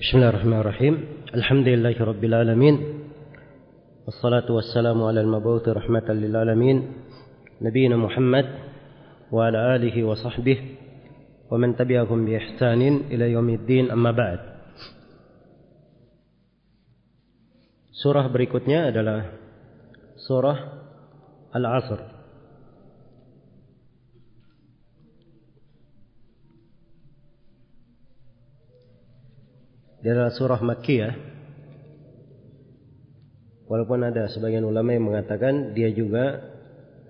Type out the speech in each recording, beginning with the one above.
بسم الله الرحمن الرحيم الحمد لله رب العالمين والصلاة والسلام على المبعوث رحمة للعالمين نبينا محمد وعلى آله وصحبه ومن تبعهم بإحسان إلى يوم الدين أما بعد Surah berikutnya adalah surah Al-Asr. Dia adalah surah Makkiyah. Walaupun ada sebagian ulama yang mengatakan dia juga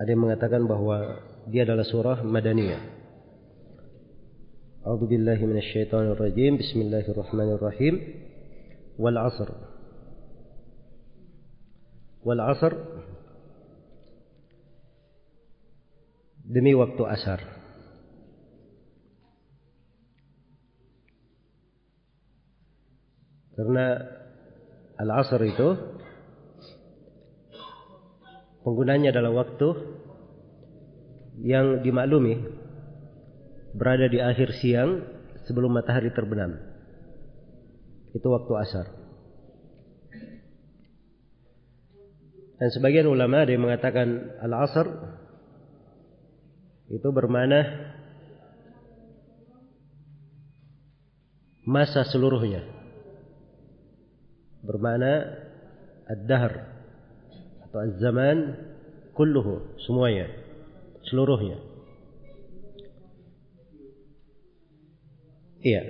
ada yang mengatakan bahwa dia adalah surah Madaniyah. A'udzu billahi minasyaitonir rajim. Bismillahirrahmanirrahim. Wal 'asr. wal asr demi waktu asar karena al asr itu penggunanya adalah waktu yang dimaklumi berada di akhir siang sebelum matahari terbenam itu waktu asar Dan sebagian ulama ada yang mengatakan al-asr itu bermana masa seluruhnya. Bermana ad-dahr atau az-zaman kulluhu semuanya, seluruhnya. Iya.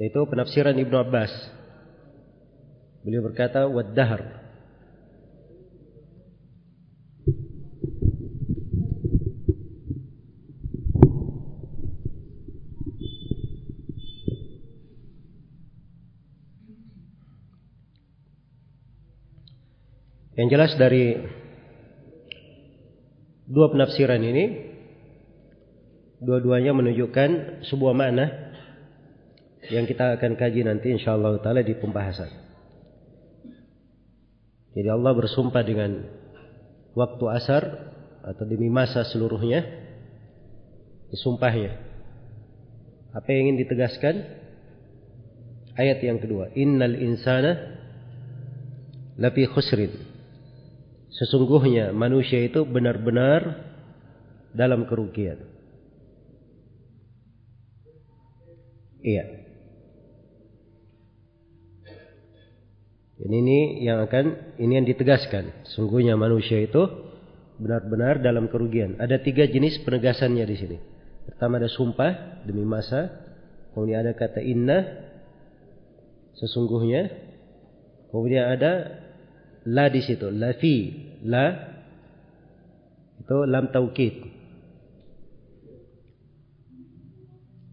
Yaitu penafsiran Ibnu Abbas. Beliau berkata wad-dahr. Yang jelas dari dua penafsiran ini dua-duanya menunjukkan sebuah makna yang kita akan kaji nanti insyaallah taala di pembahasan. Jadi Allah bersumpah dengan waktu asar atau demi masa seluruhnya disumpahnya. Apa yang ingin ditegaskan? Ayat yang kedua, innal insana lafi khusrin. Sesungguhnya manusia itu benar-benar dalam kerugian. Iya. Dan ini yang akan ini yang ditegaskan. Sungguhnya manusia itu benar-benar dalam kerugian. Ada tiga jenis penegasannya di sini. Pertama ada sumpah demi masa. Kemudian ada kata inna sesungguhnya. Kemudian ada la di situ, la fi, la itu lam taukid.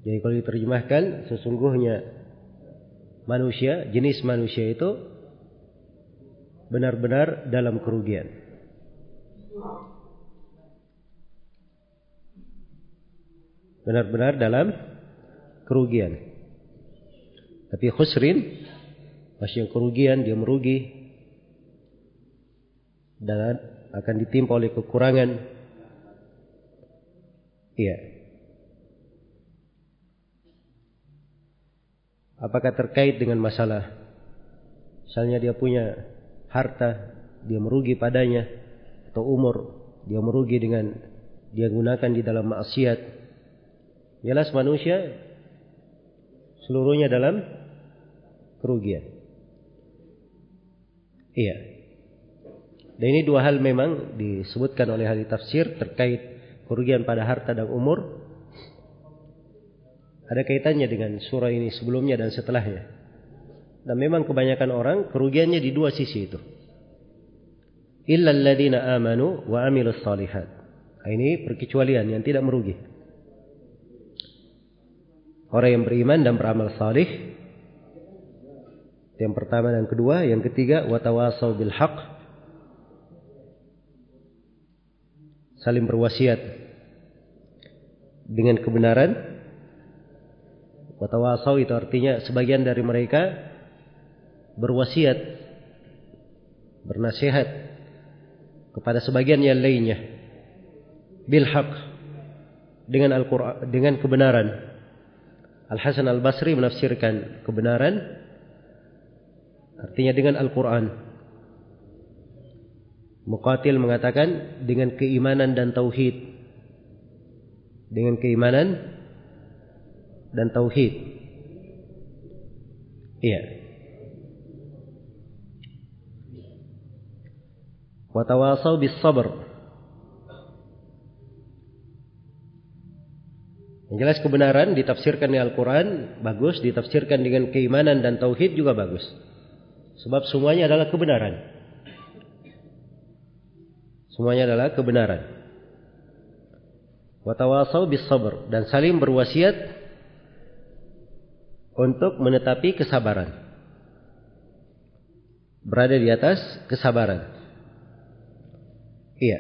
Jadi kalau diterjemahkan sesungguhnya manusia, jenis manusia itu benar-benar dalam kerugian. Benar-benar dalam kerugian. Tapi khusrin masih kerugian dia merugi dan akan ditimpa oleh kekurangan. Iya. Apakah terkait dengan masalah misalnya dia punya harta dia merugi padanya atau umur dia merugi dengan dia gunakan di dalam maksiat jelas manusia seluruhnya dalam kerugian iya dan ini dua hal memang disebutkan oleh ahli tafsir terkait kerugian pada harta dan umur ada kaitannya dengan surah ini sebelumnya dan setelahnya dan memang kebanyakan orang kerugiannya di dua sisi itu. Illa alladhina amanu wa amilus salihat. Nah, ini perkecualian yang tidak merugi. Orang yang beriman dan beramal salih. Yang pertama dan kedua, yang ketiga watawasau bil haq. Saling berwasiat dengan kebenaran. Watawasau itu artinya sebagian dari mereka berwasiat bernasihat kepada sebagian yang lainnya bil haq dengan Al-Qur'an dengan kebenaran. Al Hasan Al Basri menafsirkan kebenaran artinya dengan Al-Qur'an. Muqatil mengatakan dengan keimanan dan tauhid. Dengan keimanan dan tauhid. Iya. Wa tawasau bis sabr. Yang jelas kebenaran ditafsirkan di Al-Quran bagus, ditafsirkan dengan keimanan dan tauhid juga bagus. Sebab semuanya adalah kebenaran. Semuanya adalah kebenaran. Watawasau bis sabr dan saling berwasiat untuk menetapi kesabaran. Berada di atas kesabaran. Iya.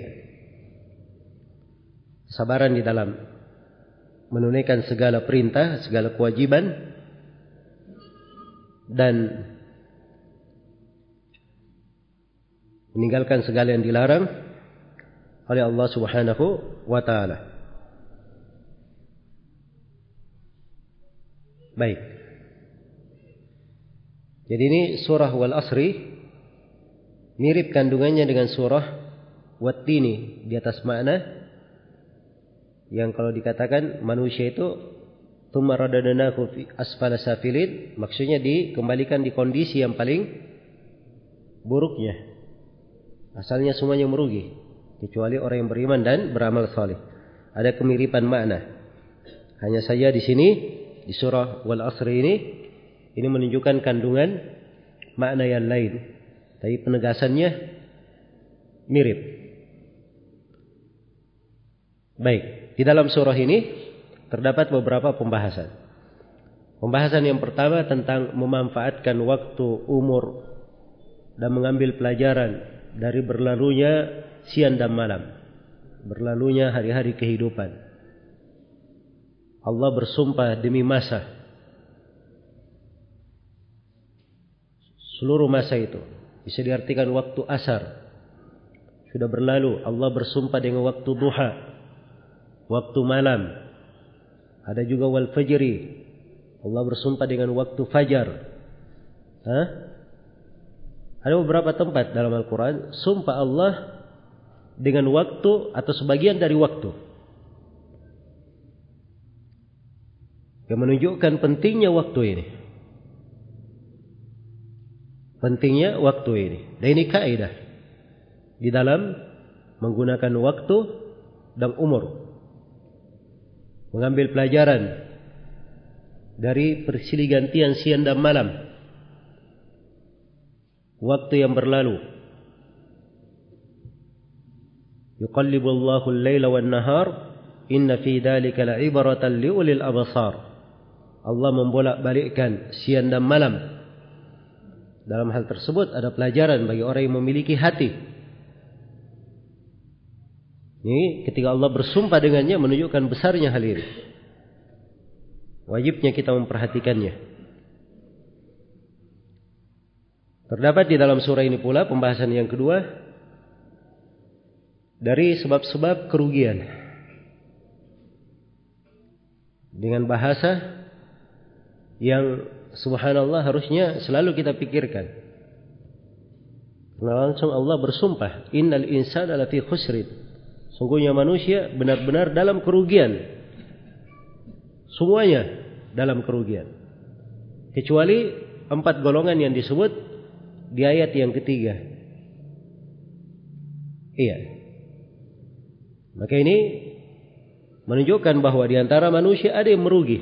Kesabaran di dalam menunaikan segala perintah, segala kewajiban dan meninggalkan segala yang dilarang oleh Allah Subhanahu wa taala. Baik. Jadi ini surah Wal Asri mirip kandungannya dengan surah Wattini di atas makna yang kalau dikatakan manusia itu tumaradadanahu fi asfala safilin maksudnya dikembalikan di kondisi yang paling buruknya asalnya semuanya merugi kecuali orang yang beriman dan beramal saleh. Ada kemiripan makna. Hanya saja di sini di surah wal asri ini ini menunjukkan kandungan makna yang lain. Tapi penegasannya mirip. Baik di dalam surah ini terdapat beberapa pembahasan. Pembahasan yang pertama tentang memanfaatkan waktu umur dan mengambil pelajaran dari berlalunya siang dan malam. Berlalunya hari-hari kehidupan. Allah bersumpah demi masa. Seluruh masa itu bisa diartikan waktu asar. Sudah berlalu, Allah bersumpah dengan waktu duha waktu malam. Ada juga wal fajri. Allah bersumpah dengan waktu fajar. Hah? Ada beberapa tempat dalam Al-Quran. Sumpah Allah dengan waktu atau sebagian dari waktu. Yang menunjukkan pentingnya waktu ini. Pentingnya waktu ini. Dan ini kaidah. Di dalam menggunakan waktu dan umur mengambil pelajaran dari persilih gantian siang dan malam waktu yang berlalu Allahu al-laila wan nahar inna fi dhalika la'ibratan liulil absar Allah membolak-balikkan siang dan malam dalam hal tersebut ada pelajaran bagi orang yang memiliki hati ini ketika Allah bersumpah dengannya menunjukkan besarnya hal ini. Wajibnya kita memperhatikannya. Terdapat di dalam surah ini pula pembahasan yang kedua dari sebab-sebab kerugian. Dengan bahasa yang subhanallah harusnya selalu kita pikirkan. Karena langsung Allah bersumpah, "Innal insana lafi khusrin." Sungguhnya manusia benar-benar dalam kerugian. Semuanya dalam kerugian. Kecuali empat golongan yang disebut di ayat yang ketiga. Iya. Maka ini menunjukkan bahwa di antara manusia ada yang merugi.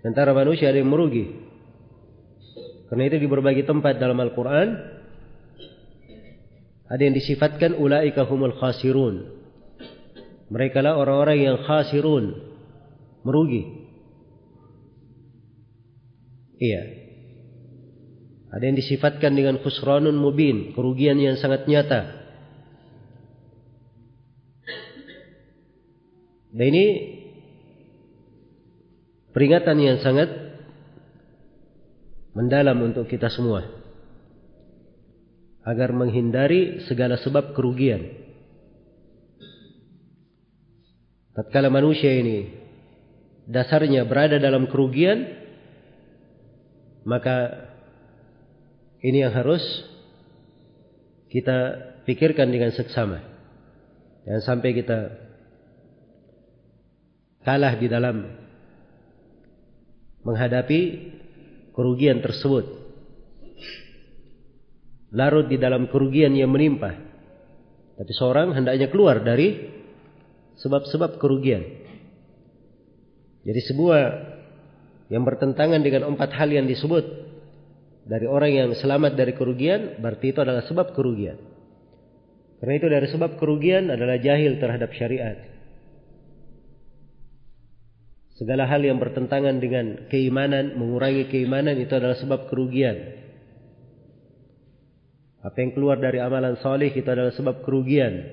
Di antara manusia ada yang merugi. Karena itu di berbagai tempat dalam Al-Quran ada yang disifatkan ulaika humul khasirun. Mereka lah orang-orang yang khasirun, merugi. Iya. Ada yang disifatkan dengan khusranun mubin, kerugian yang sangat nyata. Dan ini peringatan yang sangat mendalam untuk kita semua agar menghindari segala sebab kerugian. tatkala manusia ini dasarnya berada dalam kerugian, maka ini yang harus kita pikirkan dengan seksama. Jangan sampai kita kalah di dalam menghadapi kerugian tersebut. Larut di dalam kerugian yang menimpa. Tapi seorang hendaknya keluar dari sebab-sebab kerugian. Jadi sebuah yang bertentangan dengan empat hal yang disebut dari orang yang selamat dari kerugian, berarti itu adalah sebab kerugian. Karena itu dari sebab kerugian adalah jahil terhadap syariat. Segala hal yang bertentangan dengan keimanan, mengurangi keimanan itu adalah sebab kerugian. Apa yang keluar dari amalan soleh itu adalah sebab kerugian.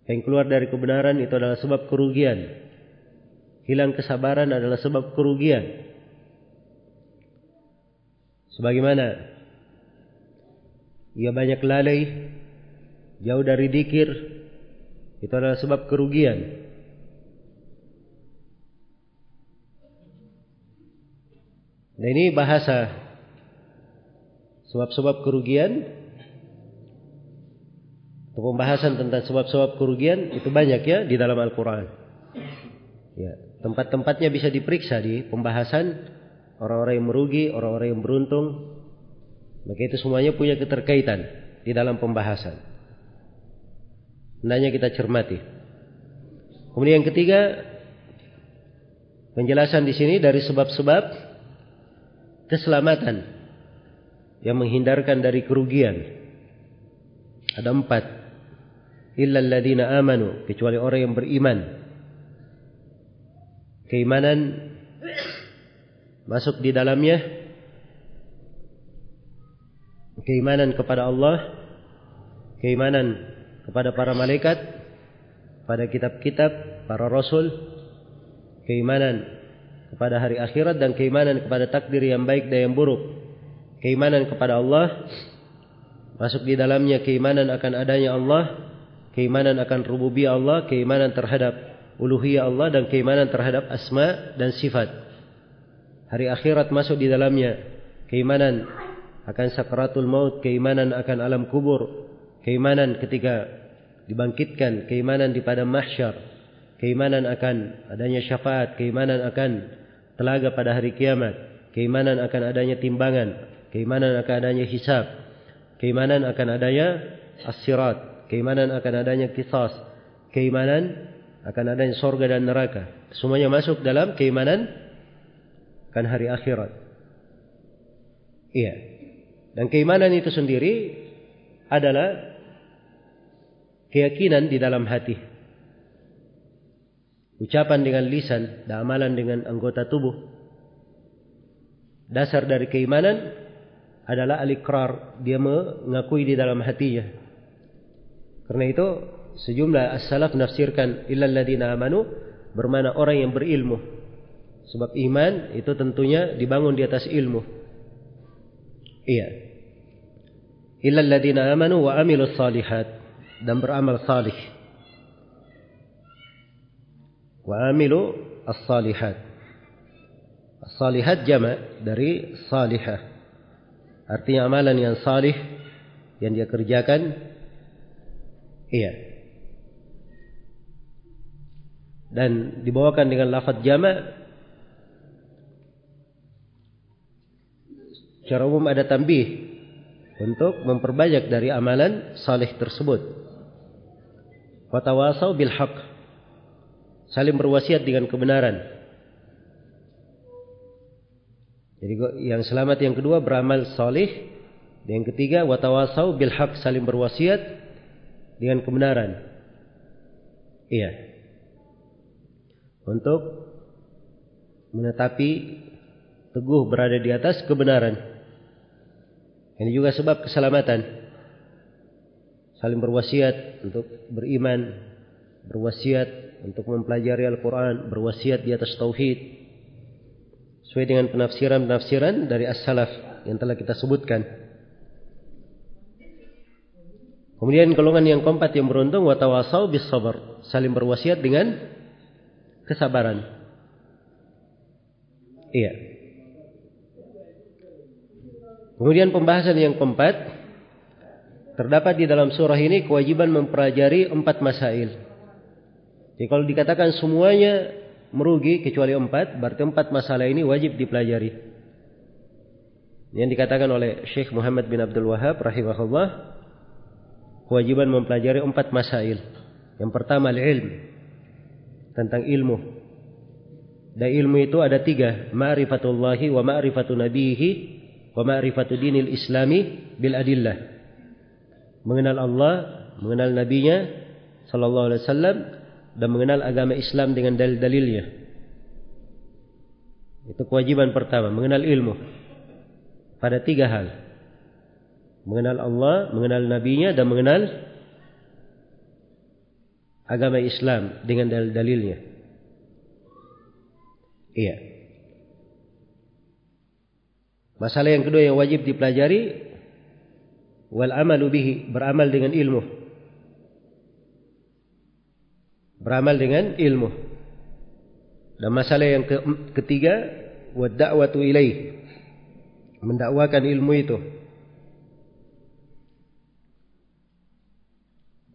Apa yang keluar dari kebenaran itu adalah sebab kerugian. Hilang kesabaran adalah sebab kerugian. Sebagaimana ia banyak lalai, jauh dari dikir, itu adalah sebab kerugian. Nah ini bahasa sebab-sebab kerugian atau pembahasan tentang sebab-sebab kerugian itu banyak ya di dalam Al-Quran. Ya, tempat-tempatnya bisa diperiksa di pembahasan orang-orang yang merugi, orang-orang yang beruntung. Maka itu semuanya punya keterkaitan di dalam pembahasan. Hendaknya kita cermati. Kemudian yang ketiga, penjelasan di sini dari sebab-sebab keselamatan yang menghindarkan dari kerugian. Ada empat. Illa alladhina amanu. Kecuali orang yang beriman. Keimanan masuk di dalamnya. Keimanan kepada Allah. Keimanan kepada para malaikat. Pada kitab-kitab, para rasul. Keimanan kepada hari akhirat dan keimanan kepada takdir yang baik dan yang buruk. Keimanan kepada Allah masuk di dalamnya keimanan akan adanya Allah, keimanan akan rububiyah Allah, keimanan terhadap uluhiyah Allah dan keimanan terhadap asma dan sifat. Hari akhirat masuk di dalamnya keimanan akan sakaratul maut, keimanan akan alam kubur, keimanan ketika dibangkitkan, keimanan di padang mahsyar, keimanan akan adanya syafaat, keimanan akan telaga pada hari kiamat, keimanan akan adanya timbangan, keimanan akan adanya hisab, keimanan akan adanya as-sirat, keimanan akan adanya kisas, keimanan akan adanya sorga dan neraka. Semuanya masuk dalam keimanan akan hari akhirat. Iya. Dan keimanan itu sendiri adalah keyakinan di dalam hati ucapan dengan lisan dan amalan dengan anggota tubuh. Dasar dari keimanan adalah al-iqrar, dia mengakui di dalam hatinya. Karena itu sejumlah as-salaf menafsirkan illal ladina amanu bermana orang yang berilmu. Sebab iman itu tentunya dibangun di atas ilmu. Iya. Illal ladina amanu wa amilus salihat dan beramal salih amilu as-salihat. As-salihat jama' dari salihah. Artinya amalan yang salih yang dia kerjakan iya. Dan dibawakan dengan lafaz jama' secara umum ada tambih untuk memperbanyak dari amalan salih tersebut. Watawasau bil haqq saling berwasiat dengan kebenaran. Jadi yang selamat yang kedua beramal salih, yang ketiga watawasau bil haq saling berwasiat dengan kebenaran. Iya. Untuk menetapi teguh berada di atas kebenaran. Ini juga sebab keselamatan. Saling berwasiat untuk beriman, berwasiat untuk mempelajari Al-Quran, berwasiat di atas tauhid, sesuai dengan penafsiran-penafsiran dari as-salaf yang telah kita sebutkan. Kemudian golongan yang keempat yang beruntung watawasau bis sabar, saling berwasiat dengan kesabaran. Iya. Kemudian pembahasan yang keempat terdapat di dalam surah ini kewajiban mempelajari empat masail. Jadi kalau dikatakan semuanya merugi kecuali empat, berarti empat masalah ini wajib dipelajari. Yang dikatakan oleh Syekh Muhammad bin Abdul Wahab rahimahullah kewajiban mempelajari empat masail. Yang pertama ilmu tentang ilmu. Dan ilmu itu ada tiga, ma'rifatullahi wa ma'rifatu nabihi wa ma'rifatu dinil islami bil adillah. Mengenal Allah, mengenal nabinya sallallahu alaihi wasallam dan mengenal agama Islam dengan dalil-dalilnya. Itu kewajiban pertama, mengenal ilmu. Pada tiga hal mengenal Allah, mengenal nabinya dan mengenal agama Islam dengan dalil-dalilnya. Iya. Masalah yang kedua yang wajib dipelajari wal amalu bihi, beramal dengan ilmu. Beramal dengan ilmu. Dan masalah yang ketiga wa da'watu ilaih. Mendakwakan ilmu itu.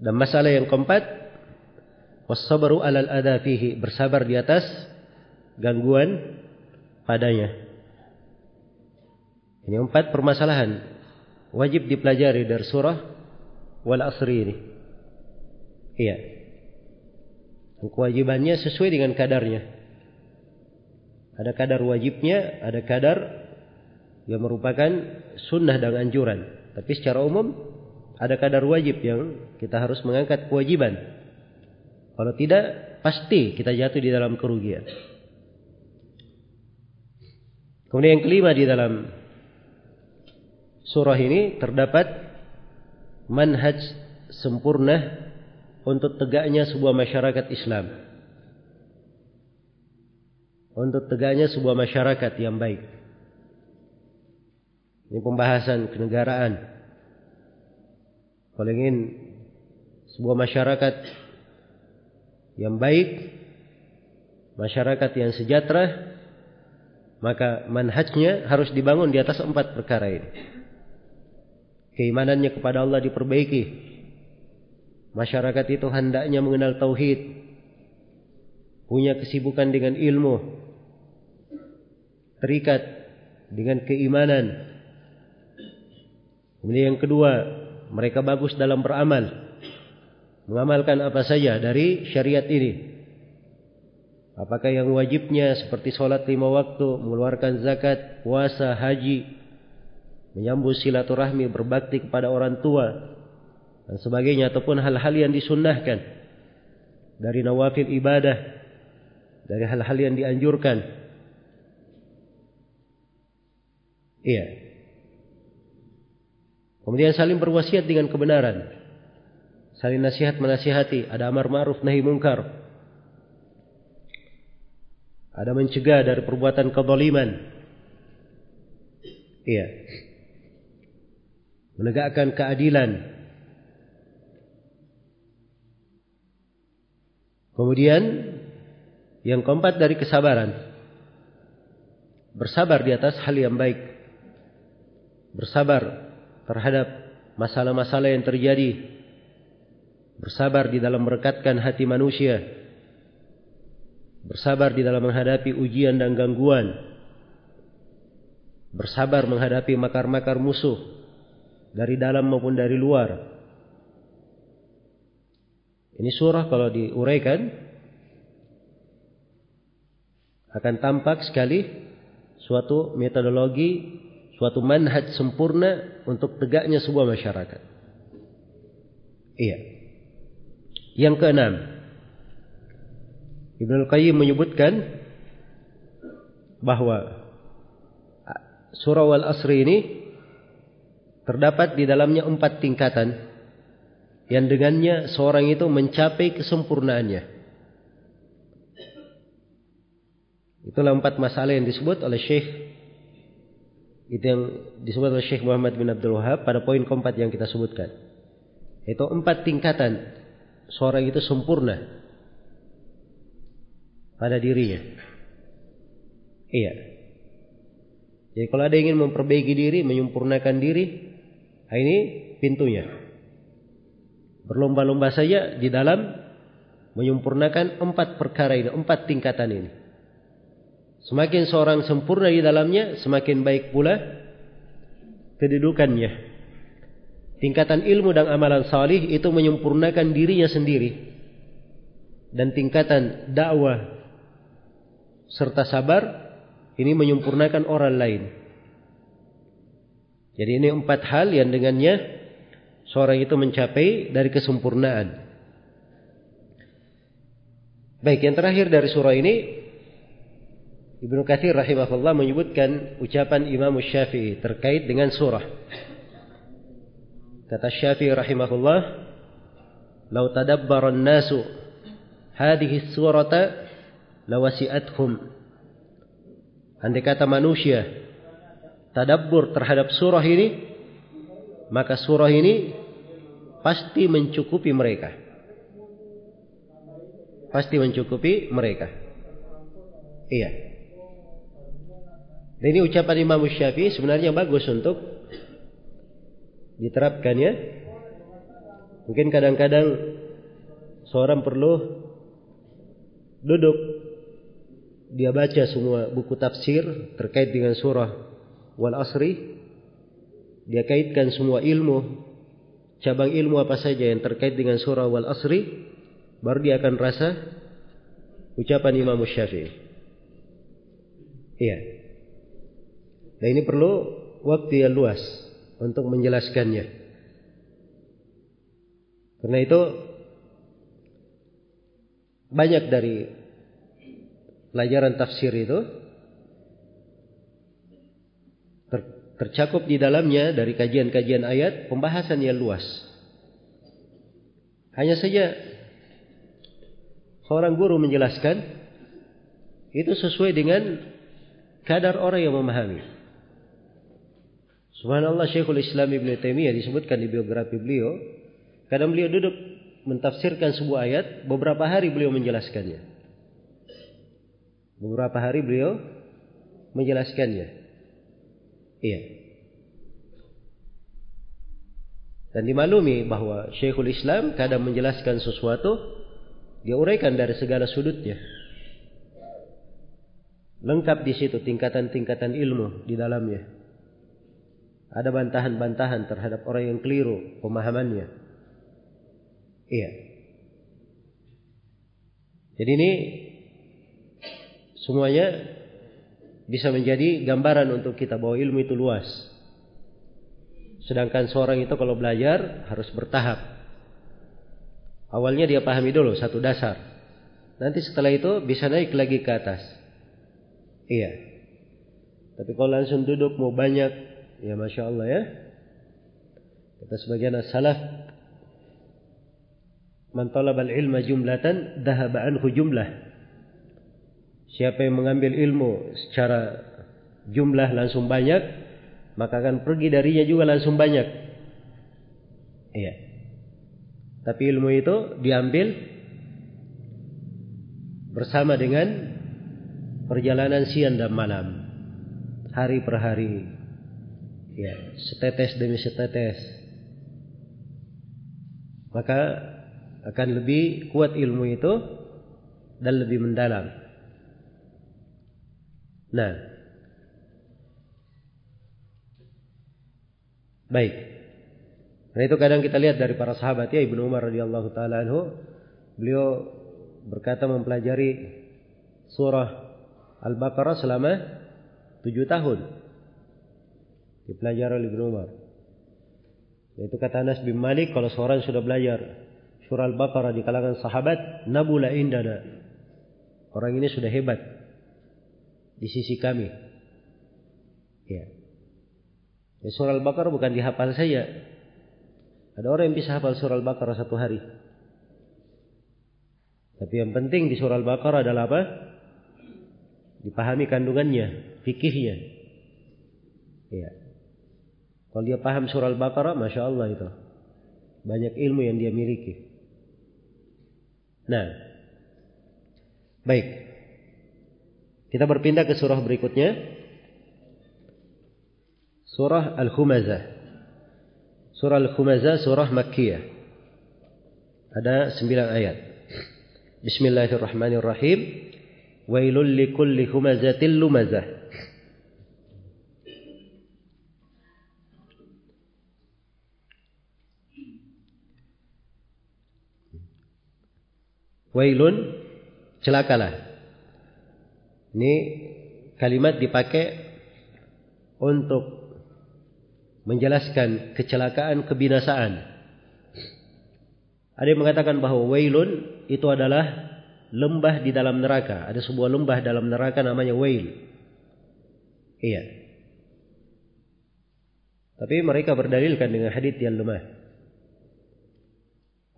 Dan masalah yang keempat, wasabaru alal ada fihi, bersabar di atas gangguan padanya. Ini empat permasalahan wajib dipelajari dari surah wal asri ini. Iya. Kewajibannya sesuai dengan kadarnya. Ada kadar wajibnya, ada kadar yang merupakan sunnah dan anjuran. Tapi secara umum ada kadar wajib yang kita harus mengangkat kewajiban. Kalau tidak, pasti kita jatuh di dalam kerugian. Kemudian yang kelima di dalam surah ini terdapat manhaj sempurna untuk tegaknya sebuah masyarakat Islam. Untuk tegaknya sebuah masyarakat yang baik. Ini pembahasan kenegaraan kalau ingin sebuah masyarakat yang baik, masyarakat yang sejahtera, maka manhajnya harus dibangun di atas empat perkara ini. Keimanannya kepada Allah diperbaiki. Masyarakat itu hendaknya mengenal tauhid, punya kesibukan dengan ilmu, terikat dengan keimanan. Kemudian yang kedua, mereka bagus dalam beramal. Mengamalkan apa saja dari syariat ini. Apakah yang wajibnya seperti sholat lima waktu, mengeluarkan zakat, puasa, haji, menyambut silaturahmi, berbakti kepada orang tua, dan sebagainya. Ataupun hal-hal yang disunnahkan. Dari nawafil ibadah. Dari hal-hal yang dianjurkan. Iya. Kemudian saling berwasiat dengan kebenaran. Saling nasihat menasihati. Ada amar ma'ruf nahi mungkar. Ada mencegah dari perbuatan kezaliman. Iya. Menegakkan keadilan. Kemudian yang keempat dari kesabaran. Bersabar di atas hal yang baik. Bersabar terhadap masalah-masalah yang terjadi. Bersabar di dalam merekatkan hati manusia. Bersabar di dalam menghadapi ujian dan gangguan. Bersabar menghadapi makar-makar musuh dari dalam maupun dari luar. Ini surah kalau diuraikan akan tampak sekali suatu metodologi suatu manhaj sempurna untuk tegaknya sebuah masyarakat. Iya. Yang keenam, Ibnu Qayyim menyebutkan bahwa surah Wal Asri ini terdapat di dalamnya empat tingkatan yang dengannya seorang itu mencapai kesempurnaannya. Itulah empat masalah yang disebut oleh Syekh itu yang disebut oleh Syekh Muhammad bin Abdul Wahab pada poin keempat yang kita sebutkan. Itu empat tingkatan seorang itu sempurna pada dirinya. Iya. Jadi kalau ada yang ingin memperbaiki diri, menyempurnakan diri, nah ini pintunya. Berlomba-lomba saja di dalam menyempurnakan empat perkara ini, empat tingkatan ini. Semakin seorang sempurna di dalamnya, semakin baik pula kedudukannya. Tingkatan ilmu dan amalan salih itu menyempurnakan dirinya sendiri. Dan tingkatan dakwah serta sabar ini menyempurnakan orang lain. Jadi ini empat hal yang dengannya seorang itu mencapai dari kesempurnaan. Baik, yang terakhir dari surah ini Ibnu Katsir rahimahullah menyebutkan ucapan Imam Syafi'i terkait dengan surah. Kata Syafi'i rahimahullah, "Lau tadabbara an-nasu hadhihi surata lawasi'athum." Andai kata manusia tadabbur terhadap surah ini, maka surah ini pasti mencukupi mereka. Pasti mencukupi mereka. Iya. Dan ini ucapan Imam Syafi'i sebenarnya bagus untuk diterapkan ya. Mungkin kadang-kadang seorang perlu duduk dia baca semua buku tafsir terkait dengan surah wal asri dia kaitkan semua ilmu cabang ilmu apa saja yang terkait dengan surah wal asri baru dia akan rasa ucapan Imam Syafi'i iya nah ini perlu waktu yang luas untuk menjelaskannya. Karena itu banyak dari pelajaran tafsir itu tercakup di dalamnya dari kajian-kajian ayat pembahasan yang luas. Hanya saja seorang guru menjelaskan itu sesuai dengan kadar orang yang memahami. Subhanallah Syekhul Islam Ibn Taimiyah disebutkan di biografi beliau, kadang beliau duduk mentafsirkan sebuah ayat, beberapa hari beliau menjelaskannya. Beberapa hari beliau menjelaskannya. Iya. Dan dimaklumi bahwa Syekhul Islam kadang menjelaskan sesuatu, dia uraikan dari segala sudutnya. Lengkap di situ tingkatan-tingkatan ilmu di dalamnya. Ada bantahan-bantahan terhadap orang yang keliru pemahamannya. Iya. Jadi ini semuanya bisa menjadi gambaran untuk kita bahwa ilmu itu luas. Sedangkan seorang itu kalau belajar harus bertahap. Awalnya dia pahami dulu satu dasar. Nanti setelah itu bisa naik lagi ke atas. Iya. Tapi kalau langsung duduk mau banyak Ya Masya Allah ya. Kata sebagian salaf Man talabal ilma jumlatan Dahaba anhu jumlah Siapa yang mengambil ilmu Secara jumlah langsung banyak Maka akan pergi darinya juga langsung banyak. Iya. Tapi ilmu itu diambil Bersama dengan Perjalanan siang dan malam. Hari per hari. Ya setetes demi setetes. Maka akan lebih kuat ilmu itu dan lebih mendalam nah. Baik. Nah itu kadang kita lihat dari para sahabat. Ya Ibnu Umar radhiyallahu taala anhu beliau berkata mempelajari surah Al-Baqarah selama tujuh tahun. Dipelajari oleh Ibnu Umar. Itu kata Anas bin Malik kalau seorang sudah belajar surah Al-Baqarah di kalangan sahabat, nabula indana. Orang ini sudah hebat di sisi kami. Ya. ya surah Al-Baqarah bukan dihafal saja. Ada orang yang bisa hafal surah Al-Baqarah satu hari. Tapi yang penting di surah Al-Baqarah adalah apa? Dipahami kandungannya, fikihnya. Ya. Kalau dia paham surah Al-Baqarah, Masya Allah itu. banyak ilmu yang dia miliki. Nah, baik. Kita berpindah ke surah berikutnya. Surah Al-Humazah. Surah Al-Humazah surah Makkiyah. Ada sembilan ayat. Bismillahirrahmanirrahim. Wailul likulli humazatil lumazah. Wailun celakalah. Ini kalimat dipakai untuk menjelaskan kecelakaan kebinasaan. Ada yang mengatakan bahwa wailun itu adalah lembah di dalam neraka. Ada sebuah lembah dalam neraka namanya wail. Iya. Tapi mereka berdalilkan dengan hadits yang lemah.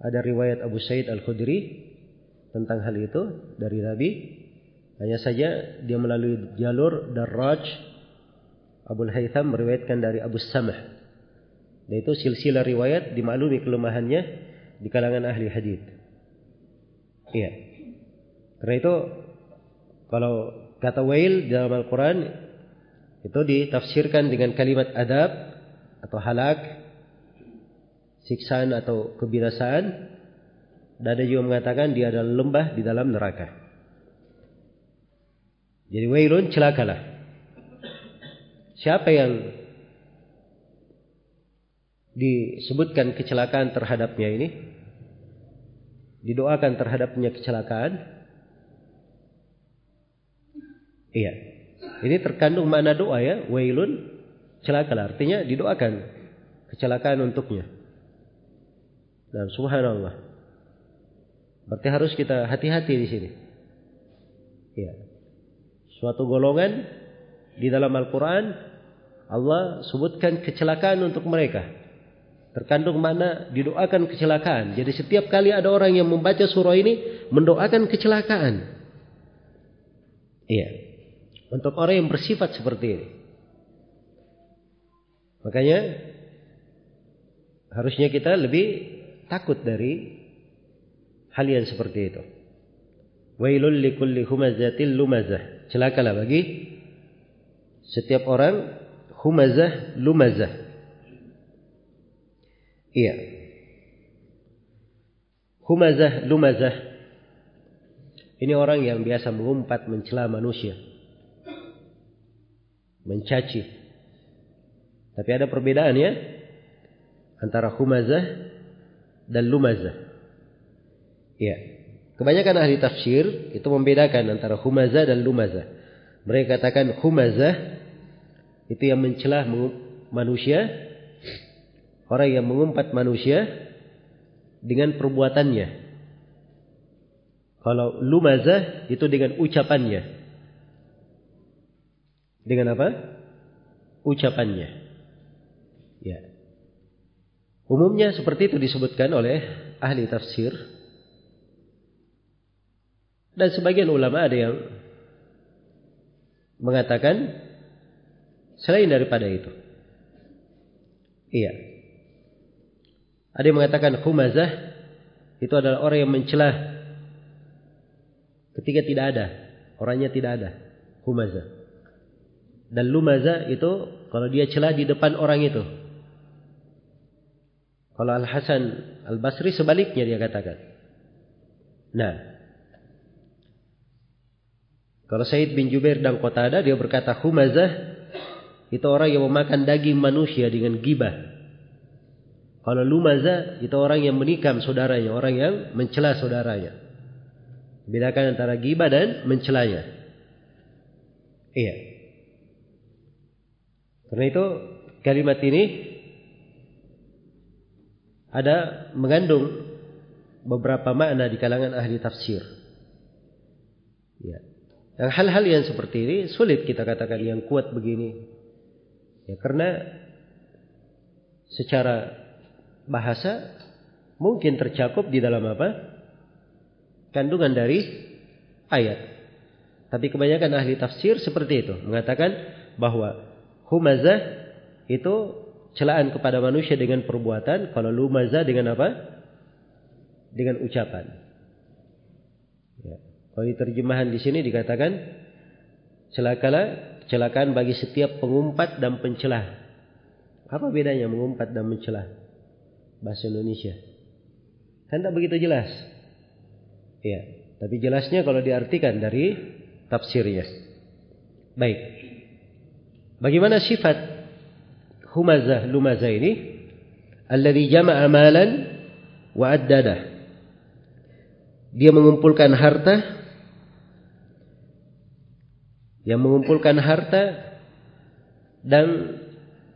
Ada riwayat Abu Said Al-Khudri tentang hal itu dari Nabi. Hanya saja dia melalui jalur Darraj Abu Haytham meriwayatkan dari Abu Samah. Dan itu silsilah riwayat dimaklumi kelemahannya di kalangan ahli hadis. Iya. Karena itu kalau kata wail dalam Al-Quran itu ditafsirkan dengan kalimat adab atau halak, siksaan atau kebinasaan dan ada juga mengatakan dia adalah lembah di dalam neraka. Jadi wailun celakalah. Siapa yang disebutkan kecelakaan terhadapnya ini didoakan terhadapnya kecelakaan iya ini terkandung makna doa ya wailun celakalah artinya didoakan kecelakaan untuknya dan subhanallah Berarti harus kita hati-hati di sini. Ya. Suatu golongan di dalam Al-Quran Allah sebutkan kecelakaan untuk mereka. Terkandung mana didoakan kecelakaan. Jadi setiap kali ada orang yang membaca surah ini mendoakan kecelakaan. Iya. Untuk orang yang bersifat seperti ini. Makanya harusnya kita lebih takut dari hal yang seperti itu. Wailul likulli humazatil lumazah. Celakalah bagi setiap orang humazah lumazah. Iya. Humazah lumazah. Ini orang yang biasa mengumpat mencela manusia. Mencaci. Tapi ada perbedaan ya antara humazah dan lumazah. Ya. Kebanyakan ahli tafsir itu membedakan antara humazah dan lumazah. Mereka katakan humazah itu yang mencelah manusia, orang yang mengumpat manusia dengan perbuatannya. Kalau lumazah itu dengan ucapannya. Dengan apa? Ucapannya. Ya. Umumnya seperti itu disebutkan oleh ahli tafsir dan sebagian ulama ada yang mengatakan selain daripada itu. Iya. Ada yang mengatakan humazah itu adalah orang yang mencelah ketika tidak ada, orangnya tidak ada. Humazah. Dan lumaza itu kalau dia celah di depan orang itu. Kalau Al Hasan Al Basri sebaliknya dia katakan. Nah, kalau Said bin Jubair dan Qatada dia berkata humazah itu orang yang memakan daging manusia dengan gibah. Kalau lumazah itu orang yang menikam saudaranya, orang yang mencela saudaranya. Bedakan antara gibah dan mencelanya. Iya. Karena itu kalimat ini ada mengandung beberapa makna di kalangan ahli tafsir. Ya. Yang hal-hal yang seperti ini sulit kita katakan yang kuat begini. Ya karena secara bahasa mungkin tercakup di dalam apa? Kandungan dari ayat. Tapi kebanyakan ahli tafsir seperti itu, mengatakan bahwa humazah itu celaan kepada manusia dengan perbuatan, kalau lumaza dengan apa? Dengan ucapan. Di terjemahan di sini dikatakan celakalah celakaan bagi setiap pengumpat dan pencelah. Apa bedanya mengumpat dan mencelah? Bahasa Indonesia. Kan tak begitu jelas. Ya, tapi jelasnya kalau diartikan dari tafsirnya. Baik. Bagaimana sifat humazah lumazah ini alladhi jama'a malan wa dia mengumpulkan harta yang mengumpulkan harta dan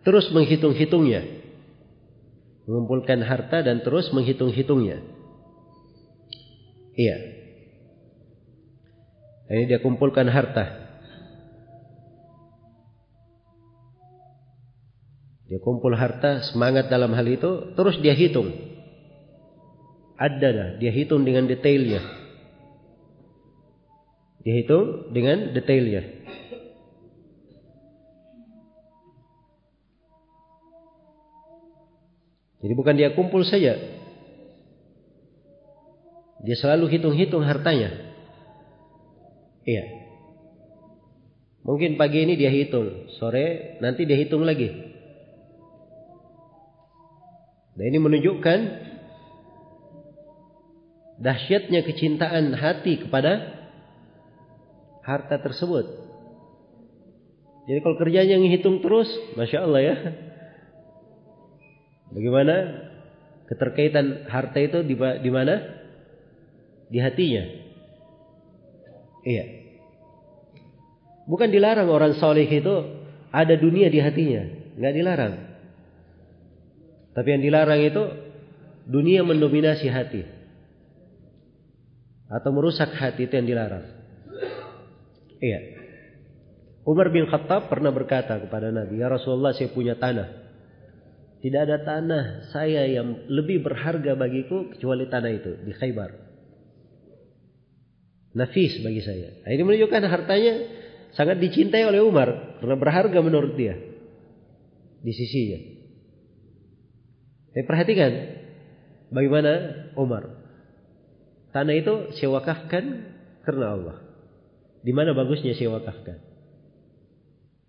terus menghitung-hitungnya mengumpulkan harta dan terus menghitung-hitungnya iya ini dia kumpulkan harta Dia kumpul harta, semangat dalam hal itu, terus dia hitung. Ada dah, dia hitung dengan detailnya. Dia hitung dengan detailnya. Jadi bukan dia kumpul saja. Dia selalu hitung-hitung hartanya. Iya. Mungkin pagi ini dia hitung, sore nanti dia hitung lagi. Nah ini menunjukkan dahsyatnya kecintaan hati kepada harta tersebut. Jadi kalau kerjanya ngitung terus, masya Allah ya. Bagaimana keterkaitan harta itu di, di mana? Di hatinya. Iya. Bukan dilarang orang soleh itu ada dunia di hatinya, nggak dilarang. Tapi yang dilarang itu dunia mendominasi hati. Atau merusak hati itu yang dilarang. Iya. Umar bin Khattab pernah berkata kepada Nabi, "Ya Rasulullah, saya punya tanah. Tidak ada tanah saya yang lebih berharga bagiku kecuali tanah itu di Khaybar. Nafis bagi saya. Nah, ini menunjukkan hartanya sangat dicintai oleh Umar karena berharga menurut dia di sisinya. Tapi perhatikan bagaimana Umar. Tanah itu saya wakafkan karena Allah. Di mana bagusnya saya wakafkan.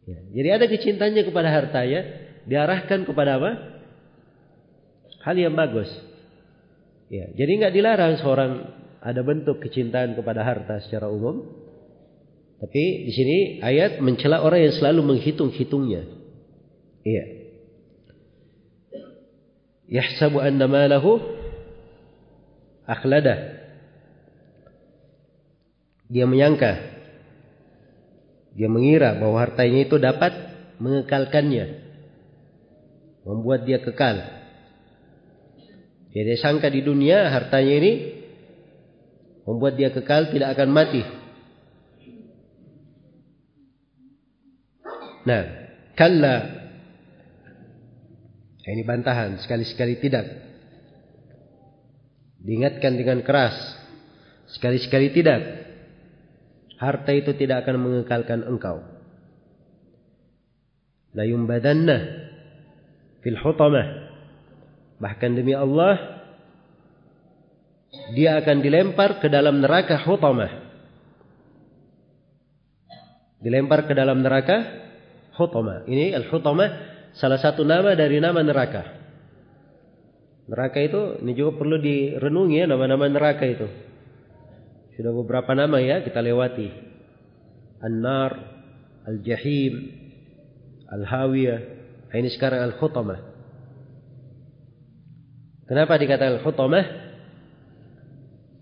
Ya, jadi ada kecintanya kepada hartanya diarahkan kepada apa? Hal yang bagus. Ya, jadi nggak dilarang seorang ada bentuk kecintaan kepada harta secara umum. Tapi di sini ayat mencela orang yang selalu menghitung-hitungnya. Iya yahsabu anna malahu akhladah. Dia menyangka, dia mengira bahwa hartanya itu dapat mengekalkannya, membuat dia kekal. Dia sangka di dunia hartanya ini membuat dia kekal tidak akan mati. Nah, kalla ini bantahan, sekali-sekali tidak. Diingatkan dengan keras. Sekali-sekali tidak. Harta itu tidak akan mengekalkan engkau. La yumbadanna fil hutamah. Bahkan demi Allah, dia akan dilempar ke dalam neraka hutamah. Dilempar ke dalam neraka hutamah. Ini al-hutamah salah satu nama dari nama neraka. Neraka itu ini juga perlu direnungi ya nama-nama neraka itu. Sudah beberapa nama ya kita lewati. An-nar, Al-Jahim, Al-Hawiyah. Nah, ini sekarang Al-Khutamah. Kenapa dikatakan Al-Khutamah?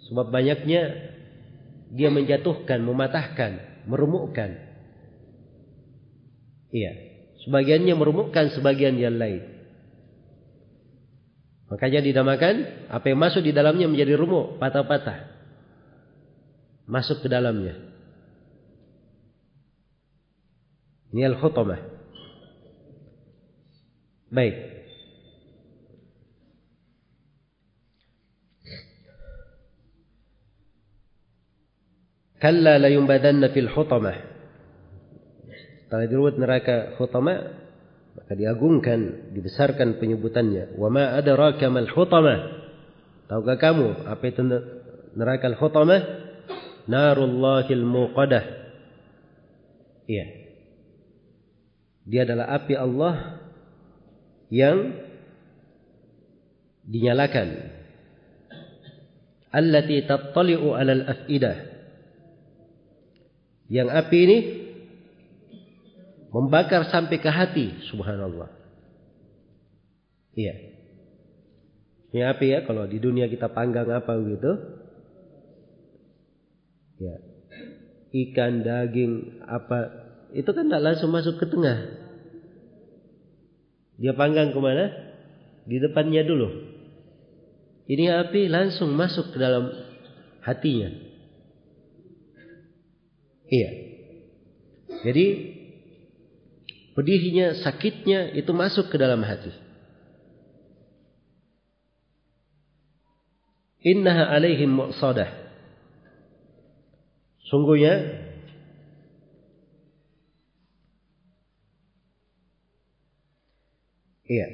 Sebab banyaknya dia menjatuhkan, mematahkan, merumukkan. Iya. Sebagiannya merumukkan sebagian yang lain. Makanya dinamakan apa yang masuk di dalamnya menjadi rumuk, patah-patah. Masuk ke dalamnya. Ini al-khutamah. Baik. Kalla la yumbadanna fil hutamah. Setelah dirubut neraka khutama, Maka diagungkan, dibesarkan penyebutannya. Wa ma adraka mal hutamah. Tahukah kamu apa itu neraka al-hutamah? Narullahil muqadah. Iya. Dia adalah api Allah yang dinyalakan. Allati tattali'u 'alal af'idah. Yang api ini membakar sampai ke hati, subhanallah. Iya. Ini api ya kalau di dunia kita panggang apa begitu? Ya. Ikan, daging, apa itu kan tidak langsung masuk ke tengah. Dia panggang ke mana? Di depannya dulu. Ini api langsung masuk ke dalam hatinya. Iya. Jadi pedihnya, sakitnya itu masuk ke dalam hati. Innaha alaihim mu'sadah. Sungguhnya Iya.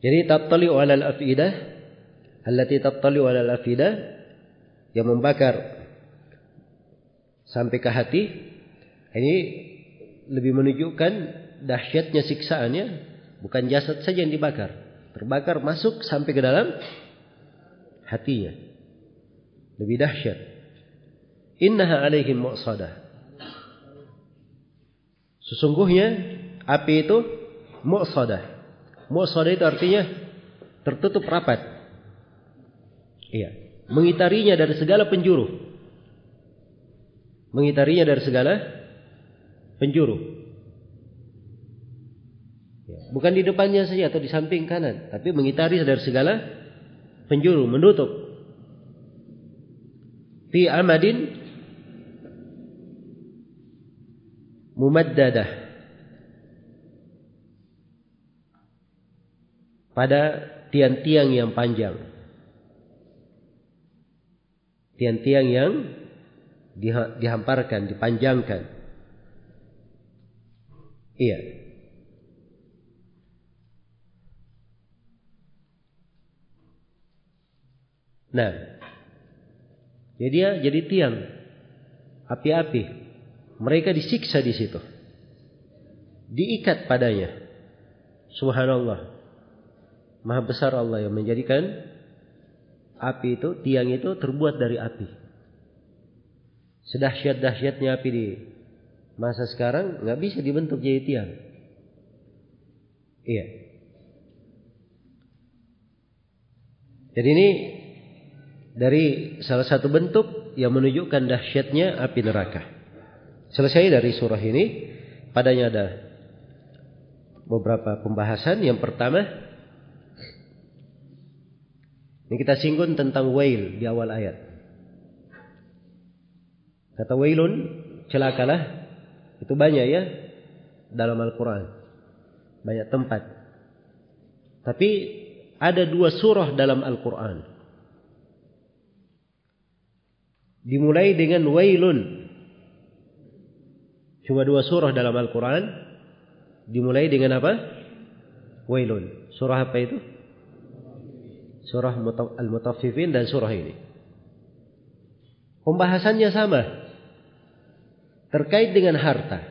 Jadi tattali'u 'ala al-afidah allati tattali'u 'ala al-afidah yang membakar sampai ke hati ini lebih menunjukkan dahsyatnya siksaannya bukan jasad saja yang dibakar terbakar masuk sampai ke dalam hatinya. Lebih dahsyat. Innaha alaihim mu'sadah sesungguhnya api itu mu'sadah. Mu'sadah itu artinya tertutup rapat. Iya. Mengitarinya dari segala penjuru. Mengitarinya dari segala penjuru. Ya, bukan di depannya saja atau di samping kanan, tapi mengitari dari segala penjuru, menutup. Fi amadin mumaddadah. Pada tiang-tiang yang panjang. Tiang-tiang yang dihamparkan, dipanjangkan. Iya. Nah, jadi dia jadi tiang api-api. Mereka disiksa di situ. Diikat padanya. Subhanallah. Maha besar Allah yang menjadikan api itu, tiang itu terbuat dari api. Sedahsyat-dahsyatnya api di masa sekarang nggak bisa dibentuk jadi tiang. Iya. Jadi ini dari salah satu bentuk yang menunjukkan dahsyatnya api neraka. Selesai dari surah ini, padanya ada beberapa pembahasan. Yang pertama, ini kita singgung tentang wail di awal ayat. Kata wailun, celakalah. Itu banyak ya dalam Al-Quran. Banyak tempat. Tapi ada dua surah dalam Al-Quran. Dimulai dengan wailun. Cuma dua surah dalam Al-Quran. Dimulai dengan apa? Wailun. Surah apa itu? Surah Al-Mutaffifin dan surah ini. Pembahasannya sama terkait dengan harta.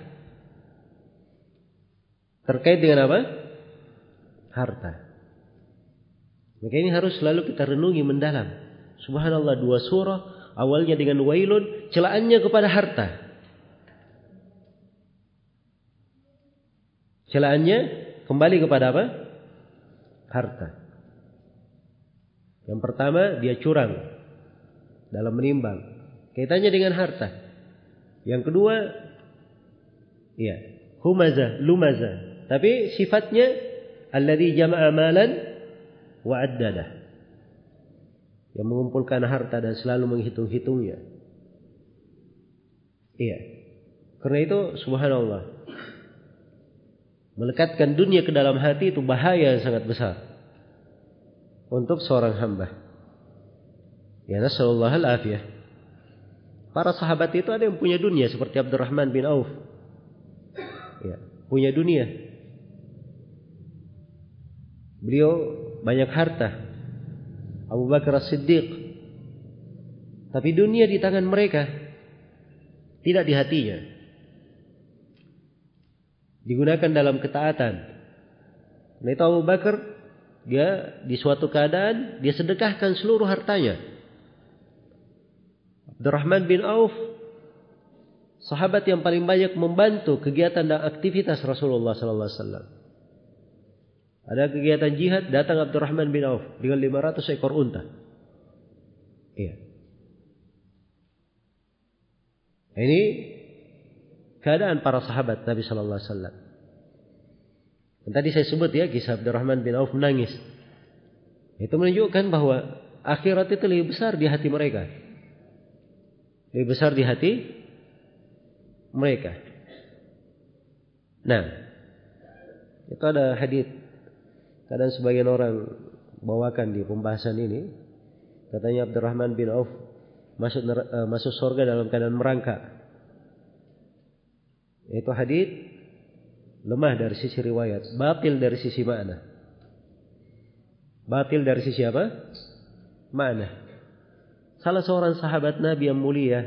Terkait dengan apa? Harta. Maka ini harus selalu kita renungi mendalam. Subhanallah dua surah awalnya dengan wailun celaannya kepada harta. Celaannya kembali kepada apa? Harta. Yang pertama dia curang dalam menimbang. Kaitannya dengan harta. Yang kedua, ya, humaza, lumaza. Tapi sifatnya alladhi jama'a malan wa addada. Yang mengumpulkan harta dan selalu menghitung-hitungnya. Iya. Karena itu subhanallah. Melekatkan dunia ke dalam hati itu bahaya yang sangat besar. Untuk seorang hamba. Ya nasallallahu al-afiyah. Para sahabat itu ada yang punya dunia seperti Abdurrahman bin Auf. Ya, punya dunia. Beliau banyak harta. Abu Bakar As-Siddiq. Tapi dunia di tangan mereka. Tidak di hatinya. Digunakan dalam ketaatan. Nah itu Abu Bakar dia di suatu keadaan dia sedekahkan seluruh hartanya Abdurrahman bin Auf sahabat yang paling banyak membantu kegiatan dan aktivitas Rasulullah sallallahu alaihi wasallam. Ada kegiatan jihad, datang Abdurrahman bin Auf dengan 500 ekor unta. Iya. Ini keadaan para sahabat Nabi sallallahu alaihi wasallam. Dan tadi saya sebut ya kisah Abdurrahman bin Auf menangis. Itu menunjukkan bahwa akhirat itu lebih besar di hati mereka lebih besar di hati mereka. Nah, itu ada hadis kadang sebagian orang bawakan di pembahasan ini katanya Abdurrahman bin Auf masuk uh, masuk surga dalam keadaan merangkak. Itu hadis lemah dari sisi riwayat, batil dari sisi makna. Batil dari sisi apa? Makna. Salah seorang sahabat Nabi yang mulia.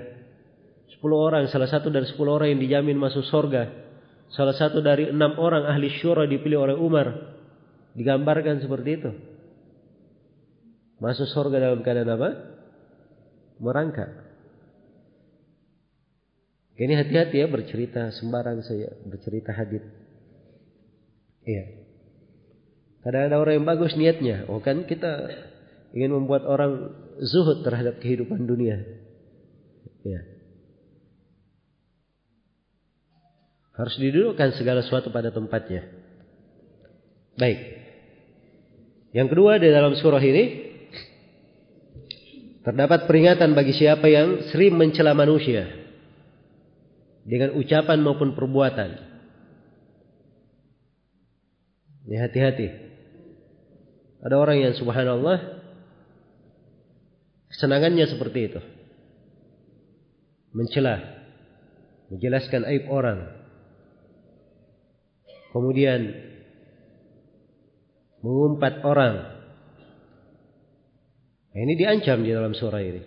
Sepuluh orang, salah satu dari sepuluh orang yang dijamin masuk surga. Salah satu dari enam orang ahli syura dipilih oleh Umar. Digambarkan seperti itu. Masuk surga dalam keadaan apa? Merangkak. Ini hati-hati ya bercerita sembarang saya bercerita hadis. Iya. Kadang ada orang yang bagus niatnya. Oh kan kita ingin membuat orang zuhud terhadap kehidupan dunia. Ya. Harus didudukkan segala sesuatu pada tempatnya. Baik. Yang kedua di dalam surah ini terdapat peringatan bagi siapa yang sering mencela manusia dengan ucapan maupun perbuatan. Ini hati-hati. Ada orang yang subhanallah Kesenangannya seperti itu. Mencela, menjelaskan aib orang. Kemudian mengumpat orang. Nah, ini diancam di dalam surah ini.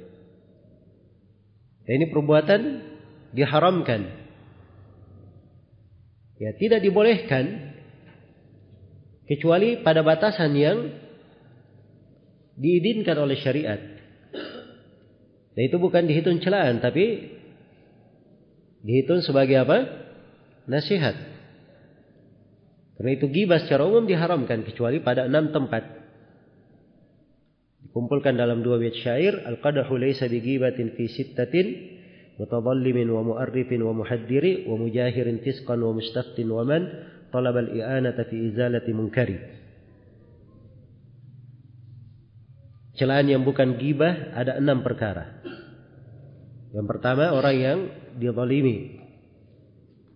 Ini perbuatan diharamkan. Ya, tidak dibolehkan kecuali pada batasan yang diizinkan oleh syariat. Dan itu bukan dihitung celaan, tapi dihitung sebagai apa? Nasihat. Karena itu gibah secara umum diharamkan kecuali pada enam tempat. Dikumpulkan dalam dua bait syair, al-qadahu laysa bigibatin fi sittatin wa mujahirin fisqan wa mustaftin wa man talaba al-i'anata fi izalati munkari. Celaan yang bukan gibah ada enam perkara. Yang pertama orang yang dizalimi.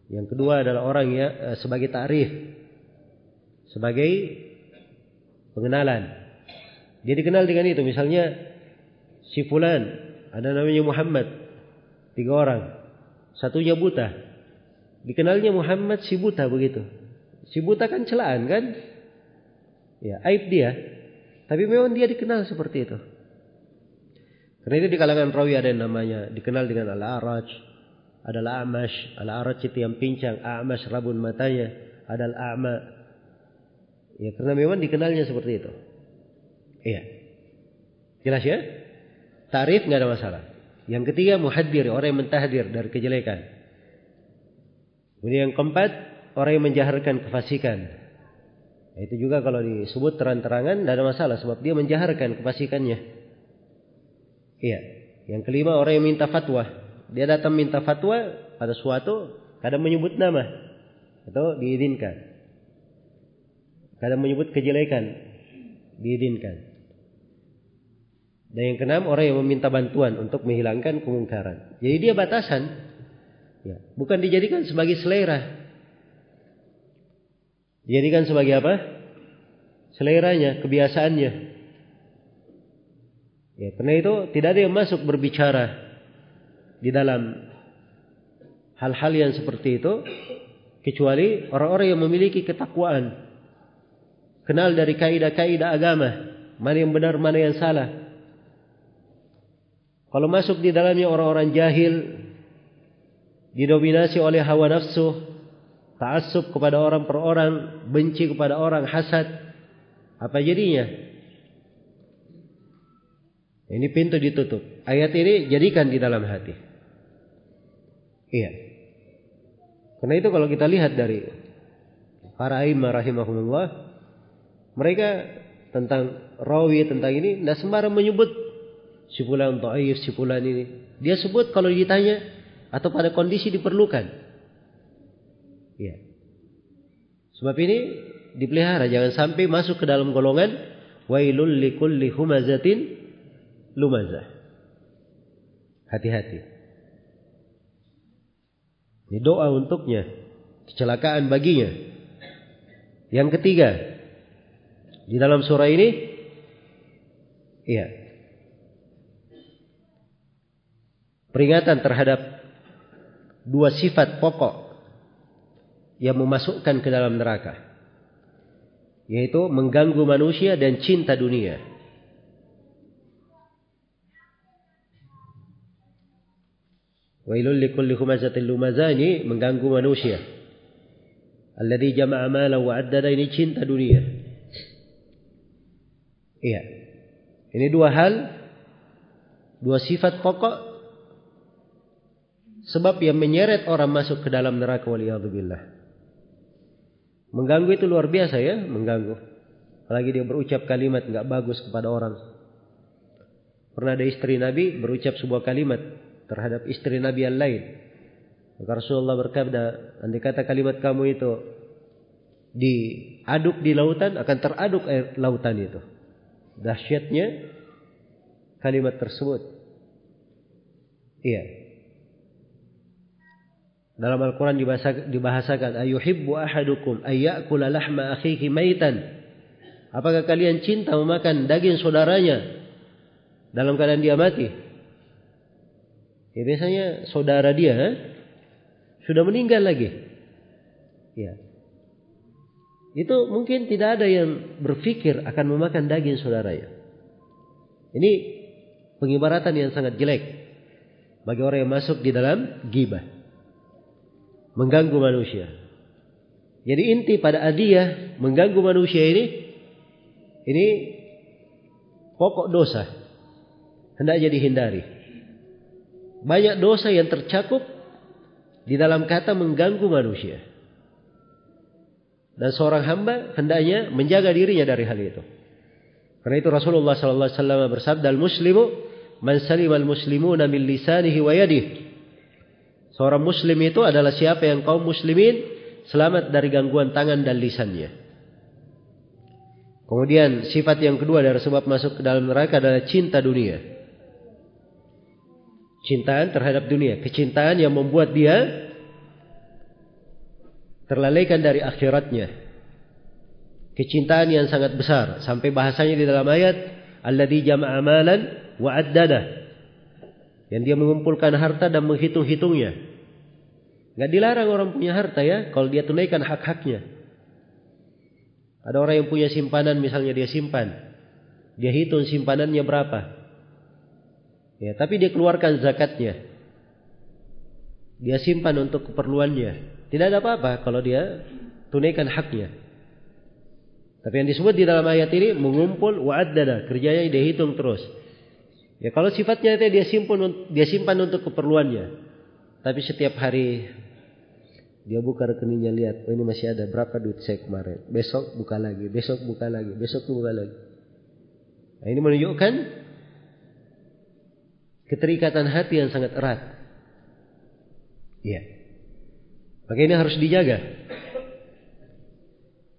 Yang kedua adalah orang yang eh, sebagai ta'rif. Sebagai pengenalan. Dia dikenal dengan itu. Misalnya si fulan ada namanya Muhammad. Tiga orang. Satunya buta. Dikenalnya Muhammad si buta begitu. Si buta kan celaan kan? Ya, aib dia. Tapi memang dia dikenal seperti itu. Karena itu di kalangan rawi ada yang namanya dikenal dengan al-araj, ada al-amash, al-araj itu yang pincang, amash rabun matanya, ada al-a'ma. Ya, karena memang dikenalnya seperti itu. Iya. Jelas ya? Tarif nggak ada masalah. Yang ketiga muhaddir, orang yang mentahdir dari kejelekan. Kemudian yang keempat, orang yang menjaharkan kefasikan. Itu juga kalau disebut terang-terangan tidak ada masalah sebab dia menjaharkan kefasikannya. Iya. Yang kelima orang yang minta fatwa. Dia datang minta fatwa pada suatu kadang menyebut nama atau diizinkan. Kadang menyebut kejelekan diizinkan. Dan yang keenam orang yang meminta bantuan untuk menghilangkan kemungkaran. Jadi dia batasan. Ya, bukan dijadikan sebagai selera. Dijadikan sebagai apa? Seleranya, kebiasaannya. Ya, karena itu tidak ada yang masuk berbicara di dalam hal-hal yang seperti itu kecuali orang-orang yang memiliki ketakwaan. Kenal dari kaidah-kaidah agama, mana yang benar, mana yang salah. Kalau masuk di dalamnya orang-orang jahil, didominasi oleh hawa nafsu, ta'assub kepada orang per orang, benci kepada orang, hasad, apa jadinya? Ini pintu ditutup. Ayat ini jadikan di dalam hati. Iya. Karena itu kalau kita lihat dari para imam rahimahumullah, mereka tentang rawi tentang ini tidak sembarang menyebut si fulan dhaif, si fulan ini. Dia sebut kalau ditanya atau pada kondisi diperlukan. Iya. Sebab ini dipelihara jangan sampai masuk ke dalam golongan wailul likulli humazatin lumazah. Hati-hati. Ini doa untuknya. Kecelakaan baginya. Yang ketiga. Di dalam surah ini. Iya. Peringatan terhadap dua sifat pokok yang memasukkan ke dalam neraka. Yaitu mengganggu manusia dan cinta dunia. Wailul likulli humazatin lumazah ini mengganggu manusia. Alladhi jama'a mala wa addada ini cinta dunia. Iya. Ini dua hal, dua sifat pokok sebab yang menyeret orang masuk ke dalam neraka waliyadzubillah. Mengganggu itu luar biasa ya, mengganggu. Apalagi dia berucap kalimat nggak bagus kepada orang. Pernah ada istri Nabi berucap sebuah kalimat terhadap istri Nabi yang lain. Maka Rasulullah berkata, andai kata kalimat kamu itu diaduk di lautan, akan teraduk air lautan itu. Dahsyatnya kalimat tersebut. Iya. Dalam Al-Quran dibahasakan, Ayuhibbu ahadukum ayyakula lahma akhihi maitan. Apakah kalian cinta memakan daging saudaranya dalam keadaan dia mati? Ya biasanya saudara dia ha? sudah meninggal lagi. Ya. Itu mungkin tidak ada yang berpikir akan memakan daging saudaranya. Ini pengibaratan yang sangat jelek bagi orang yang masuk di dalam gibah. Mengganggu manusia. Jadi inti pada adiyah mengganggu manusia ini ini pokok dosa. Hendak jadi hindari. Banyak dosa yang tercakup di dalam kata mengganggu manusia. Dan seorang hamba hendaknya menjaga dirinya dari hal itu. Karena itu Rasulullah sallallahu alaihi wasallam bersabda, "Al-muslimu man salima al-muslimuna min lisanihi wa yadihi." Seorang muslim itu adalah siapa yang kaum muslimin selamat dari gangguan tangan dan lisannya. Kemudian sifat yang kedua dari sebab masuk ke dalam neraka adalah cinta dunia. Cintaan terhadap dunia. Kecintaan yang membuat dia terlalaikan dari akhiratnya. Kecintaan yang sangat besar. Sampai bahasanya di dalam ayat. Alladhi jama'a malan wa addada. Yang dia mengumpulkan harta dan menghitung-hitungnya. Gak dilarang orang punya harta ya. Kalau dia tunaikan hak-haknya. Ada orang yang punya simpanan misalnya dia simpan. Dia hitung simpanannya berapa. Ya, tapi dia keluarkan zakatnya. Dia simpan untuk keperluannya. Tidak ada apa-apa kalau dia tunaikan haknya. Tapi yang disebut di dalam ayat ini mengumpul wa'addada, kerjanya dia hitung terus. Ya kalau sifatnya itu dia simpan dia simpan untuk keperluannya. Tapi setiap hari dia buka rekeningnya lihat, oh ini masih ada berapa duit saya kemarin. Besok buka lagi, besok buka lagi, besok buka lagi. Nah, ini menunjukkan keterikatan hati yang sangat erat. Ya. Maka ini harus dijaga.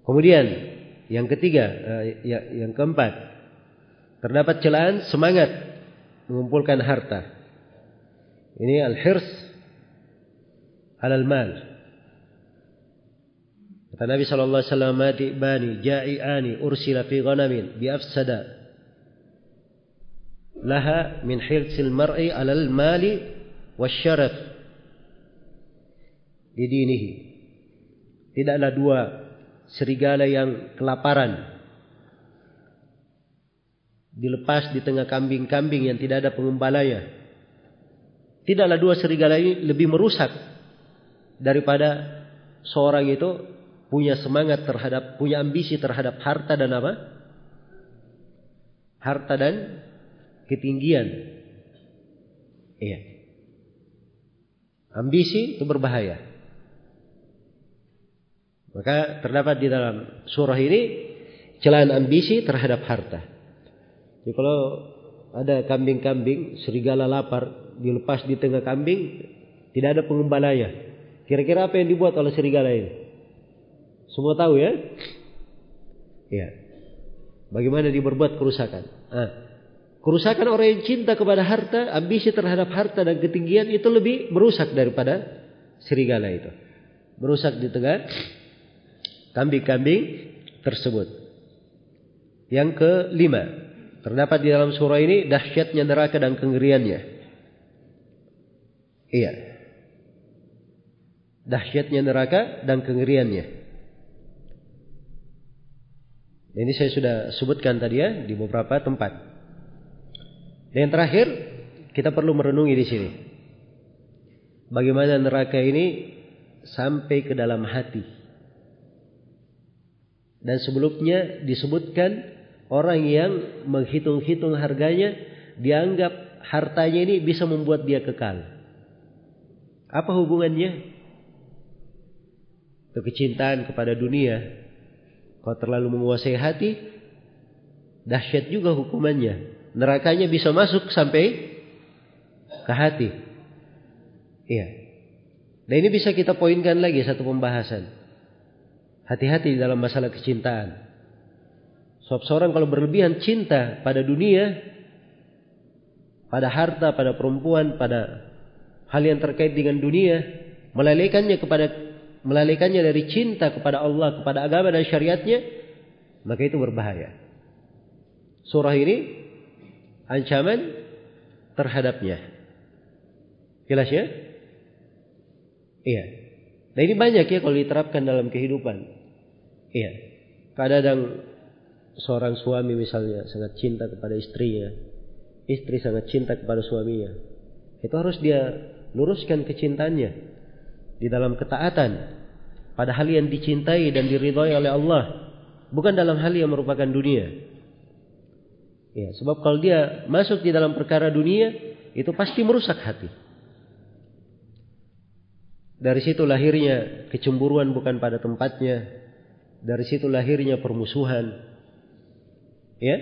Kemudian yang ketiga, uh, ya, yang keempat, terdapat celaan semangat mengumpulkan harta. Ini al-hirs alal mal. Kata Nabi sallallahu alaihi wasallam, "Mati bani ja'iani ursila fi ghanamin bi afsada laha min hirsil mar'i alal mali wasyaraf di dinihi. Tidaklah dua serigala yang kelaparan dilepas di tengah kambing-kambing yang tidak ada pengembalanya. Tidaklah dua serigala ini lebih merusak daripada seorang itu punya semangat terhadap, punya ambisi terhadap harta dan apa? Harta dan ketinggian. Iya. Ambisi itu berbahaya. Maka terdapat di dalam surah ini celaan ambisi terhadap harta. Jadi kalau ada kambing-kambing, serigala lapar, dilepas di tengah kambing, tidak ada pengembalanya. Kira-kira apa yang dibuat oleh serigala ini? Semua tahu ya? Ya. Bagaimana dia berbuat kerusakan? Ah. Kerusakan orang yang cinta kepada harta, ambisi terhadap harta dan ketinggian itu lebih merusak daripada serigala itu. Merusak di tengah kambing-kambing tersebut. Yang kelima, Terdapat di dalam surah ini dahsyatnya neraka dan kengeriannya. Iya. Dahsyatnya neraka dan kengeriannya. Ini saya sudah sebutkan tadi ya di beberapa tempat. Dan yang terakhir, kita perlu merenungi di sini. Bagaimana neraka ini sampai ke dalam hati. Dan sebelumnya disebutkan Orang yang menghitung-hitung harganya dianggap hartanya ini bisa membuat dia kekal. Apa hubungannya? Itu kecintaan kepada dunia. Kalau terlalu menguasai hati, dahsyat juga hukumannya. Nerakanya bisa masuk sampai ke hati. Iya. Dan ini bisa kita poinkan lagi satu pembahasan. Hati-hati dalam masalah kecintaan. Sebab seorang kalau berlebihan cinta pada dunia, pada harta, pada perempuan, pada hal yang terkait dengan dunia, melalaikannya kepada melalaikannya dari cinta kepada Allah, kepada agama dan syariatnya, maka itu berbahaya. Surah ini ancaman terhadapnya. Jelas ya? Iya. Nah ini banyak ya kalau diterapkan dalam kehidupan. Iya. Kadang seorang suami misalnya sangat cinta kepada istrinya, istri sangat cinta kepada suaminya, itu harus dia luruskan kecintaannya di dalam ketaatan pada hal yang dicintai dan diridhoi oleh Allah, bukan dalam hal yang merupakan dunia. Ya, sebab kalau dia masuk di dalam perkara dunia, itu pasti merusak hati. Dari situ lahirnya kecemburuan bukan pada tempatnya. Dari situ lahirnya permusuhan, Ya.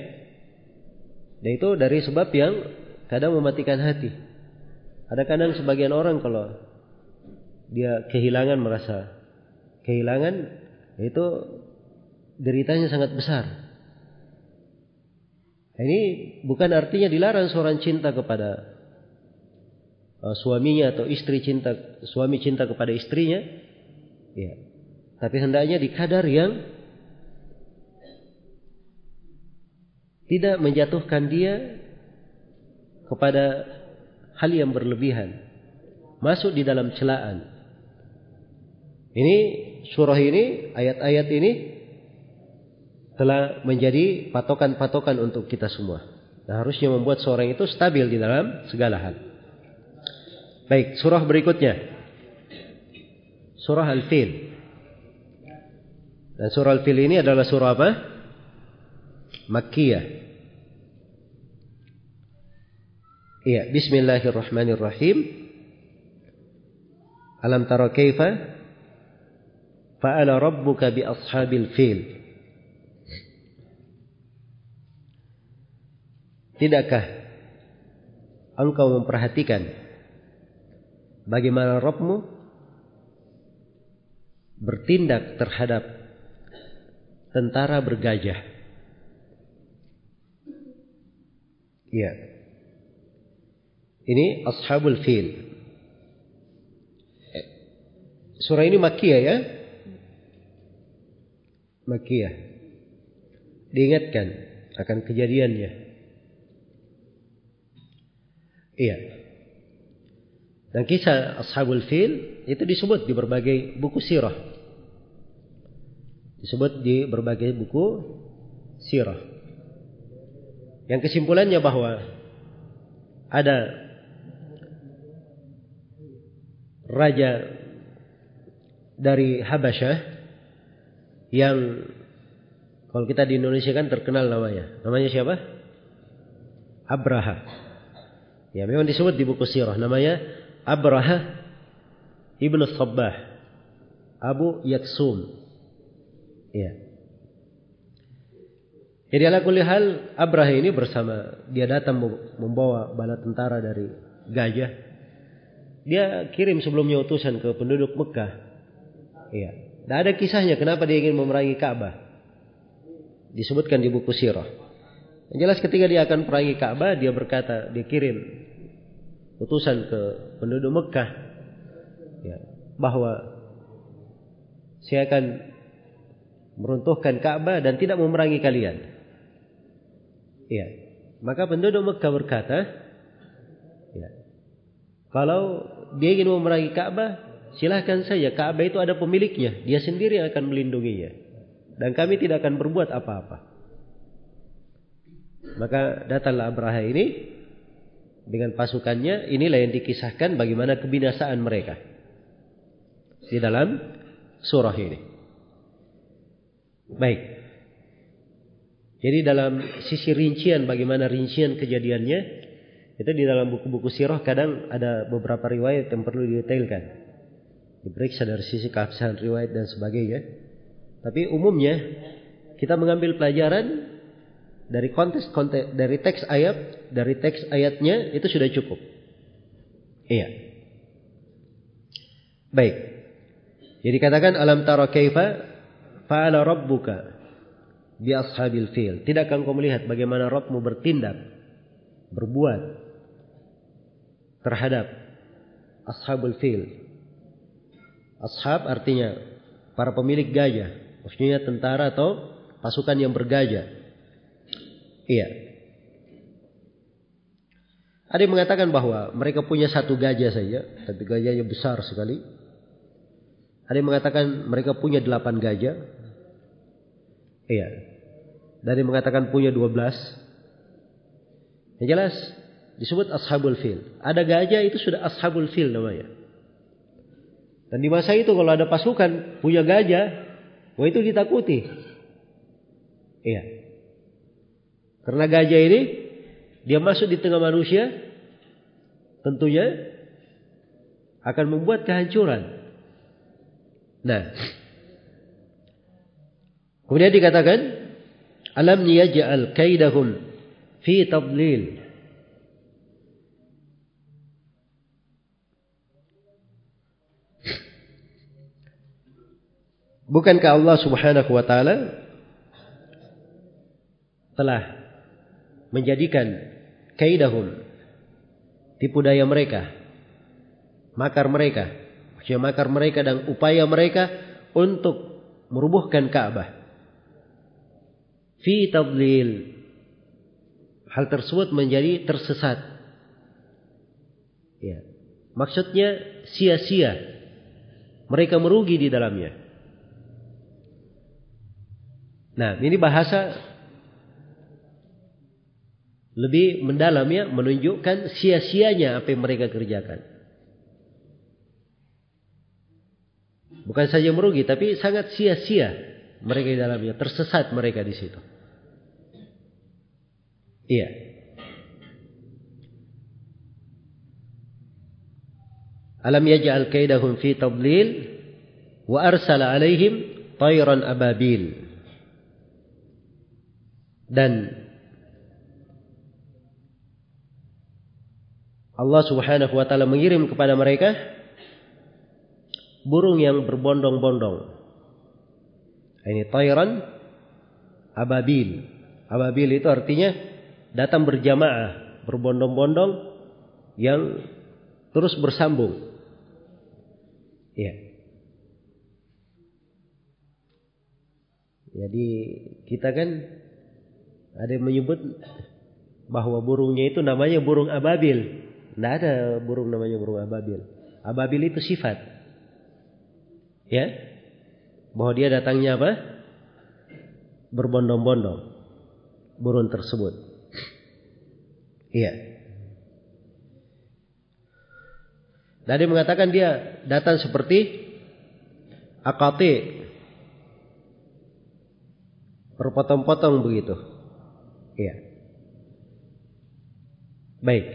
Dan itu dari sebab yang kadang mematikan hati. Ada kadang sebagian orang kalau dia kehilangan merasa kehilangan itu deritanya sangat besar. Ini bukan artinya dilarang seorang cinta kepada uh, suaminya atau istri cinta suami cinta kepada istrinya. Ya. Tapi hendaknya di kadar yang tidak menjatuhkan dia kepada hal yang berlebihan. Masuk di dalam celaan. Ini surah ini ayat-ayat ini telah menjadi patokan-patokan untuk kita semua. Nah, harusnya membuat seorang itu stabil di dalam segala hal. Baik surah berikutnya. Surah Al-Fil. Dan surah Al-Fil ini adalah surah apa? Makkiyah. Iya, bismillahirrahmanirrahim. Alam tara kaifa fa'ala rabbuka bi ashabil fil. Tidakkah engkau memperhatikan bagaimana Rabbmu bertindak terhadap tentara bergajah? Iya. Ini Ashabul Fil. Eh, surah ini Makiyah ya. Makiyah. Diingatkan akan kejadiannya. Iya. Dan kisah Ashabul Fil itu disebut di berbagai buku sirah. Disebut di berbagai buku sirah. Yang kesimpulannya bahwa ada raja dari Habasyah yang kalau kita di Indonesia kan terkenal namanya. Namanya siapa? Abraha. Ya memang disebut di buku sirah namanya Abraha ibnu Sabbah Abu Yaksum. Ya. Jadi ala kulli hal Abraha ini bersama dia datang membawa bala tentara dari gajah. Dia kirim sebelumnya utusan ke penduduk Mekah. Iya. Tidak ada kisahnya kenapa dia ingin memerangi Ka'bah. Disebutkan di buku sirah. Yang jelas ketika dia akan perangi Ka'bah, dia berkata, dia kirim utusan ke penduduk Mekah ya, bahwa saya akan meruntuhkan Ka'bah dan tidak memerangi kalian. Ya. Maka penduduk Mekah berkata, kalau dia ingin memerangi Ka'bah, silahkan saja. Ka'bah itu ada pemiliknya, dia sendiri yang akan melindunginya. Dan kami tidak akan berbuat apa-apa. Maka datanglah Abraha ini dengan pasukannya inilah yang dikisahkan bagaimana kebinasaan mereka di dalam surah ini. Baik. Jadi dalam sisi rincian bagaimana rincian kejadiannya itu di dalam buku-buku sirah kadang ada beberapa riwayat yang perlu didetailkan. Diperiksa dari sisi keabsahan riwayat dan sebagainya. Tapi umumnya kita mengambil pelajaran dari konteks konteks dari teks ayat dari teks ayatnya itu sudah cukup. Iya. Baik. Jadi katakan alam tara kaifa fa'ala rabbuka bi ashabil fil. Tidakkah engkau melihat bagaimana Rabbmu bertindak berbuat terhadap ashabul fil. Ashab artinya para pemilik gajah, maksudnya tentara atau pasukan yang bergajah. Iya. Ada yang mengatakan bahwa mereka punya satu gajah saja, tapi gajahnya besar sekali. Ada yang mengatakan mereka punya delapan gajah. Iya. Dan mengatakan punya dua belas. Yang jelas disebut ashabul fil. Ada gajah itu sudah ashabul fil namanya. Dan di masa itu kalau ada pasukan punya gajah, wah itu ditakuti. Iya. Karena gajah ini dia masuk di tengah manusia tentunya akan membuat kehancuran. Nah, kemudian dikatakan alam yaj'al kaidahum fi tadlil. Bukankah Allah Subhanahu wa taala telah menjadikan kaidahum tipu daya mereka makar mereka maksudnya makar mereka dan upaya mereka untuk merubuhkan Ka'bah? Fi tadlil. Hal tersebut menjadi tersesat. Ya. Maksudnya sia-sia. Mereka merugi di dalamnya nah ini bahasa lebih mendalam ya menunjukkan sia-sianya apa yang mereka kerjakan. Bukan saja merugi tapi sangat sia-sia mereka di dalamnya, tersesat mereka di situ. Iya. Alam yaj'al kaidahum fi tadlil wa arsala alaihim tayran ababil. Dan Allah Subhanahu wa taala mengirim kepada mereka burung yang berbondong-bondong. Ini tayran ababil. Ababil itu artinya datang berjamaah, berbondong-bondong yang terus bersambung. Ya. Jadi kita kan ada yang menyebut bahwa burungnya itu namanya burung ababil. Tidak ada burung namanya burung ababil. Ababil itu sifat. Ya. Bahwa dia datangnya apa? Berbondong-bondong. Burung tersebut. Iya. Dan mengatakan dia datang seperti akati. Berpotong-potong begitu. Iya. Baik.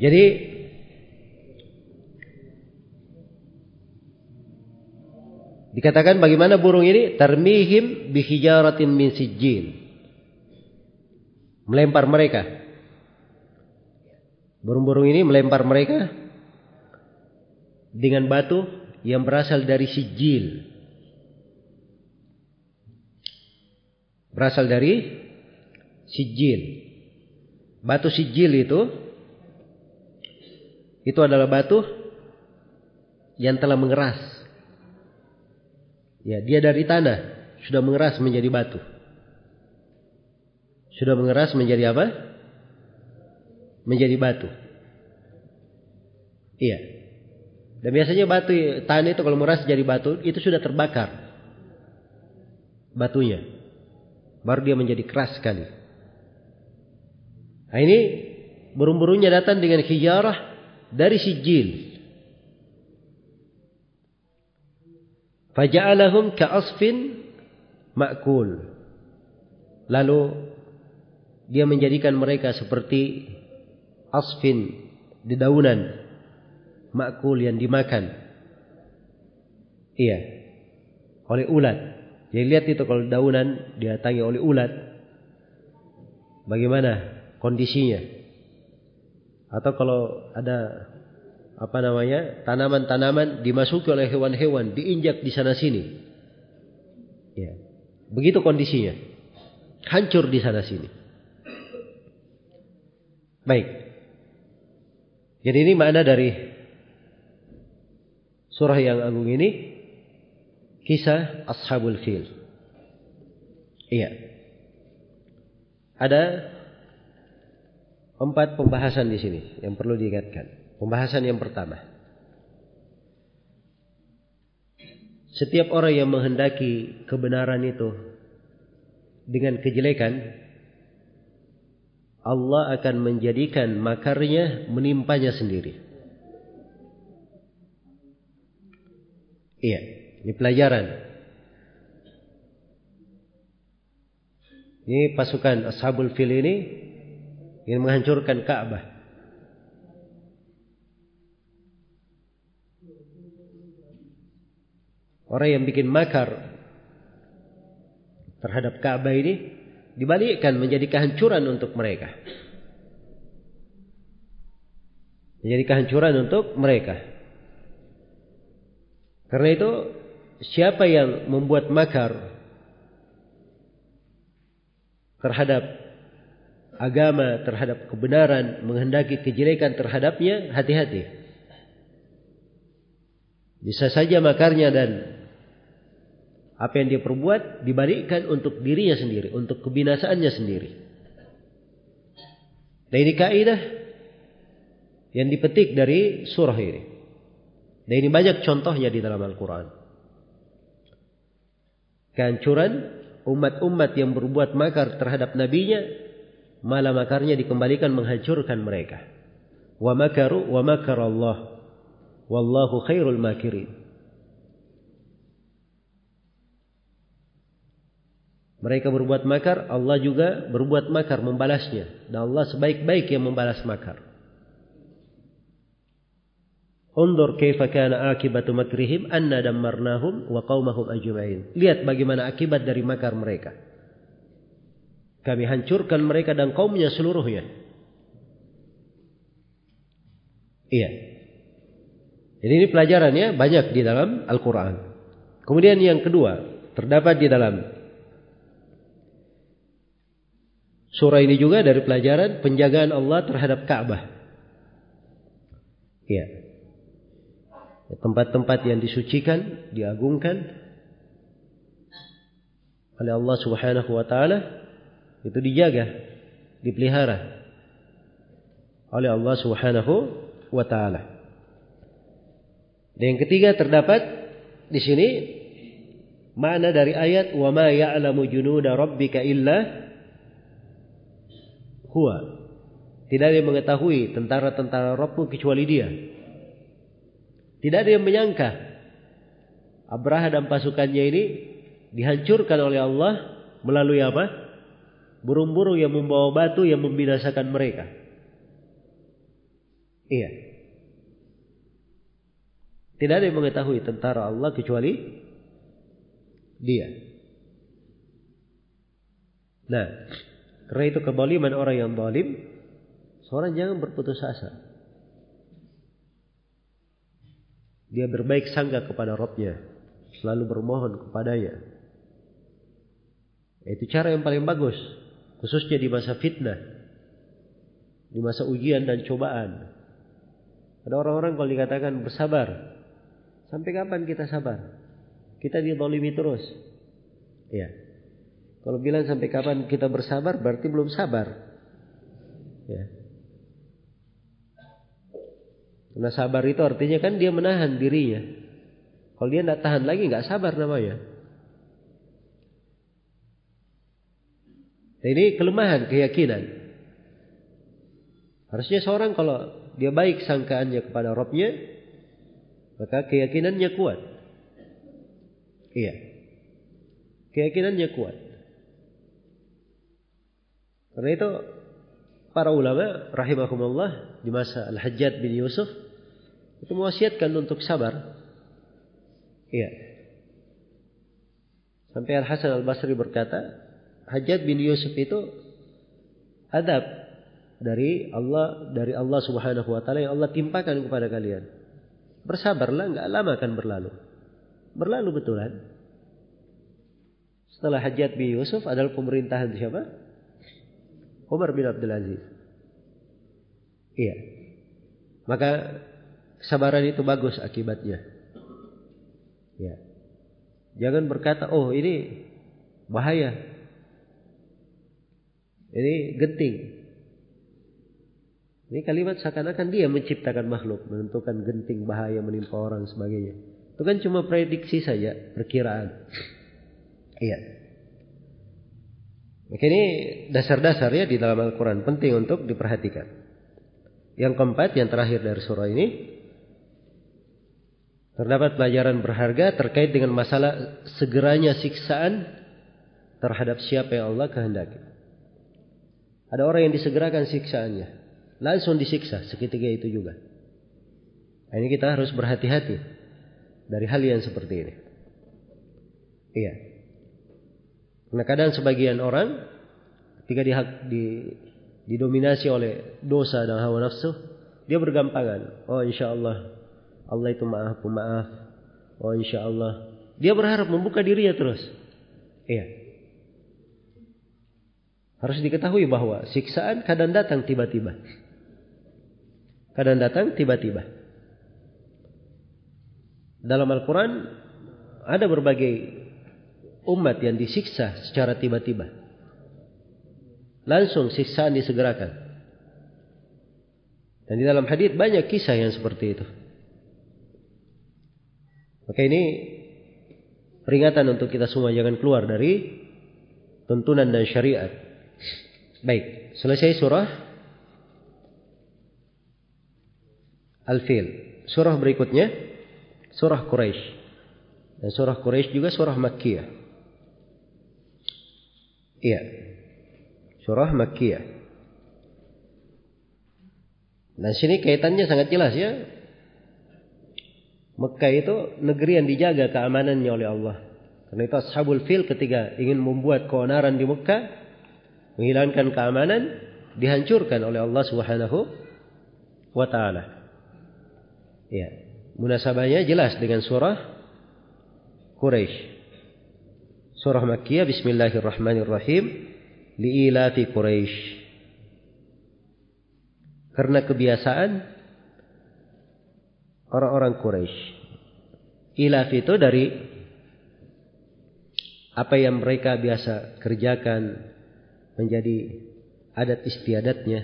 Jadi dikatakan bagaimana burung ini tarmihim bihijaratin min sijil. Melempar mereka. Burung-burung ini melempar mereka dengan batu yang berasal dari sijil. Berasal dari sijil. Batu sijil itu itu adalah batu yang telah mengeras. Ya, dia dari tanah sudah mengeras menjadi batu. Sudah mengeras menjadi apa? Menjadi batu. Iya. Dan biasanya batu tanah itu kalau mengeras jadi batu itu sudah terbakar batunya. Baru dia menjadi keras sekali. Nah ini burung-burungnya datang dengan hijarah dari sijil. Faja'alahum ka'asfin ma'kul. Lalu dia menjadikan mereka seperti asfin dedaunan makul yang dimakan. Iya. Oleh ulat. Jadi lihat itu kalau daunan didatangi oleh ulat. Bagaimana kondisinya? Atau kalau ada apa namanya tanaman-tanaman dimasuki oleh hewan-hewan diinjak di sana sini. Ya. Begitu kondisinya. Hancur di sana sini. Baik. Jadi ini makna dari surah yang agung ini kisah Ashabul Fil. Iya. Ada Empat pembahasan di sini yang perlu diingatkan. Pembahasan yang pertama. Setiap orang yang menghendaki kebenaran itu dengan kejelekan, Allah akan menjadikan makarnya menimpanya sendiri. Iya, ini pelajaran. Ini pasukan Ashabul Fil ini ingin menghancurkan Ka'bah. Orang yang bikin makar terhadap Ka'bah ini dibalikkan menjadi kehancuran untuk mereka. Menjadi kehancuran untuk mereka. Karena itu siapa yang membuat makar terhadap agama terhadap kebenaran, menghendaki kejelekan terhadapnya, hati-hati. Bisa saja makarnya dan apa yang dia perbuat dibalikkan untuk dirinya sendiri, untuk kebinasaannya sendiri. Dan ini kaidah yang dipetik dari surah ini. Dan ini banyak contohnya di dalam Al-Quran. Kehancuran umat-umat yang berbuat makar terhadap nabinya malah makarnya dikembalikan menghancurkan mereka. Wa makaru wa. Wallahu khairul makirin. Mereka berbuat makar, Allah juga berbuat makar membalasnya. Dan Allah sebaik-baik yang membalas makar. Undur kaifa kana akibatu makrihim anna dammarnahum wa qaumahum ajma'in. Lihat bagaimana akibat dari makar mereka. Kami hancurkan mereka dan kaumnya seluruhnya. Iya. Jadi ini pelajarannya banyak di dalam Al-Quran. Kemudian yang kedua, terdapat di dalam surah ini juga dari pelajaran penjagaan Allah terhadap Ka'bah. Iya. Tempat-tempat yang disucikan, diagungkan oleh Allah Subhanahu wa taala itu dijaga. dipelihara oleh Allah Subhanahu wa taala. Dan yang ketiga terdapat di sini makna dari ayat wa ma ya'lamu junuda rabbika illa huwa. Tidak ada yang mengetahui tentara-tentara Rabbmu kecuali dia. Tidak ada yang menyangka Abraha dan pasukannya ini dihancurkan oleh Allah melalui apa? Burung-burung yang membawa batu yang membinasakan mereka. Iya. Tidak ada yang mengetahui tentara Allah kecuali dia. Nah, karena itu kebaliman orang yang zalim, seorang jangan berputus asa. Dia berbaik sangka kepada Robnya, selalu bermohon kepadanya. Itu cara yang paling bagus, khususnya di masa fitnah, di masa ujian dan cobaan. Ada orang-orang kalau dikatakan bersabar. Sampai kapan kita sabar? Kita didolimi terus. Ya. Kalau bilang sampai kapan kita bersabar berarti belum sabar. Ya. Karena sabar itu artinya kan dia menahan dirinya. Kalau dia tidak tahan lagi nggak sabar namanya. Ini kelemahan keyakinan. Harusnya seorang kalau dia baik sangkaannya kepada Robnya, maka keyakinannya kuat. Iya. Keyakinannya kuat. Karena itu para ulama rahimahumullah di masa Al-Hajjaj bin Yusuf itu mewasiatkan untuk sabar. Iya. Sampai Al-Hasan Al-Basri berkata, Hajjaj bin Yusuf itu adab dari Allah dari Allah Subhanahu wa taala yang Allah timpakan kepada kalian. Bersabarlah, nggak lama akan berlalu. Berlalu betulan. Setelah Hajjat bin Yusuf adalah pemerintahan siapa? Umar bin Abdul Aziz. Iya. Maka kesabaran itu bagus akibatnya. Ya. Jangan berkata, oh ini bahaya. Ini genting. Ini kalimat seakan-akan dia menciptakan makhluk, menentukan genting bahaya menimpa orang sebagainya. Itu kan cuma prediksi saja, perkiraan. Iya. Maka ini dasar-dasar ya di dalam Al-Quran penting untuk diperhatikan. Yang keempat, yang terakhir dari surah ini, terdapat pelajaran berharga terkait dengan masalah segeranya siksaan terhadap siapa yang Allah kehendaki. Ada orang yang disegerakan siksaannya langsung disiksa seketika itu juga. Nah, ini kita harus berhati-hati dari hal yang seperti ini. Iya. Karena kadang sebagian orang ketika di, di, didominasi oleh dosa dan hawa nafsu, dia bergampangan. Oh insya Allah, Allah itu maaf pemaaf. Oh insya Allah. Dia berharap membuka dirinya terus. Iya. Harus diketahui bahwa siksaan kadang datang tiba-tiba. Kadang datang tiba-tiba. Dalam Al-Quran ada berbagai umat yang disiksa secara tiba-tiba. Langsung siksaan disegerakan. Dan di dalam hadis banyak kisah yang seperti itu. Maka ini peringatan untuk kita semua jangan keluar dari tuntunan dan syariat. Baik, selesai surah Al-Fil. Surah berikutnya surah Quraisy. Dan surah Quraisy juga surah Makkiyah. Iya. Surah Makkiyah. Dan sini kaitannya sangat jelas ya. Mekah itu negeri yang dijaga keamanannya oleh Allah. Karena itu Ashabul Fil ketika ingin membuat keonaran di Mekah, menghilangkan keamanan, dihancurkan oleh Allah Subhanahu wa taala. Ya, munasabahnya jelas dengan surah Quraisy. Surah Makkiyah Bismillahirrahmanirrahim liilati Quraisy. Karena kebiasaan orang-orang Quraisy. Ilaf itu dari apa yang mereka biasa kerjakan menjadi adat istiadatnya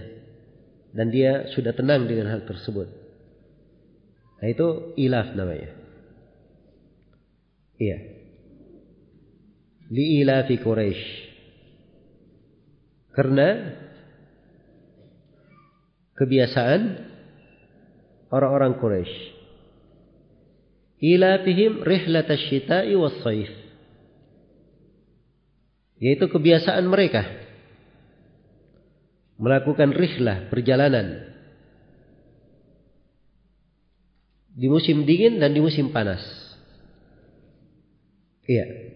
dan dia sudah tenang dengan hal tersebut. Nah itu ilaf namanya. Iya. Li ilafi Quraisy. Karena kebiasaan orang-orang Quraisy. Ilafihim rihlat asy-syita'i was-saif. Yaitu kebiasaan mereka melakukan rihlah perjalanan di musim dingin dan di musim panas. Iya.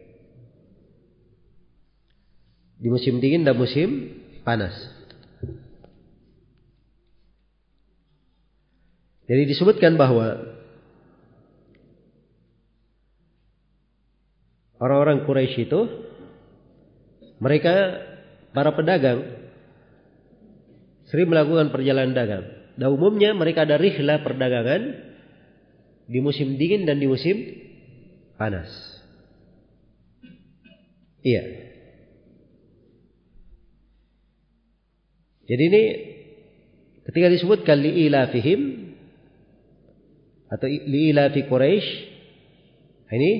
Di musim dingin dan musim panas. Jadi disebutkan bahwa orang-orang Quraisy itu mereka para pedagang sering melakukan perjalanan dagang. Dan umumnya mereka ada rihlah perdagangan di musim dingin dan di musim panas. Iya. Jadi ini ketika disebutkan li'ilafihim atau li'ilafi Quraisy ini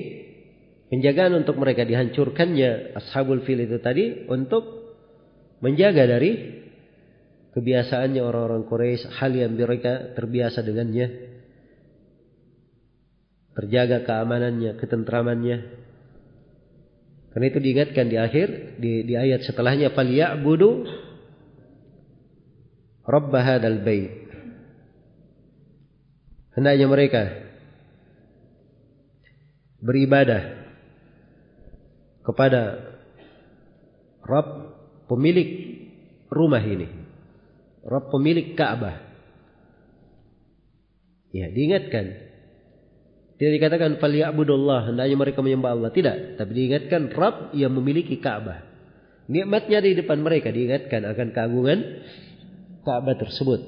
penjagaan untuk mereka dihancurkannya ashabul fil itu tadi untuk menjaga dari kebiasaannya orang-orang Quraisy hal yang mereka terbiasa dengannya. Terjaga keamanannya ketentramannya. Karena itu diingatkan di akhir di, di ayat setelahnya falyabudu rabb hadzal bait hendaknya mereka beribadah kepada Rabb pemilik rumah ini. Rabb pemilik Ka'bah. Ya, diingatkan. Tidak dikatakan faliya'budullah, hendaknya mereka menyembah Allah. Tidak, tapi diingatkan Rabb yang memiliki Ka'bah. Nikmatnya di depan mereka diingatkan akan keagungan Ka'bah tersebut.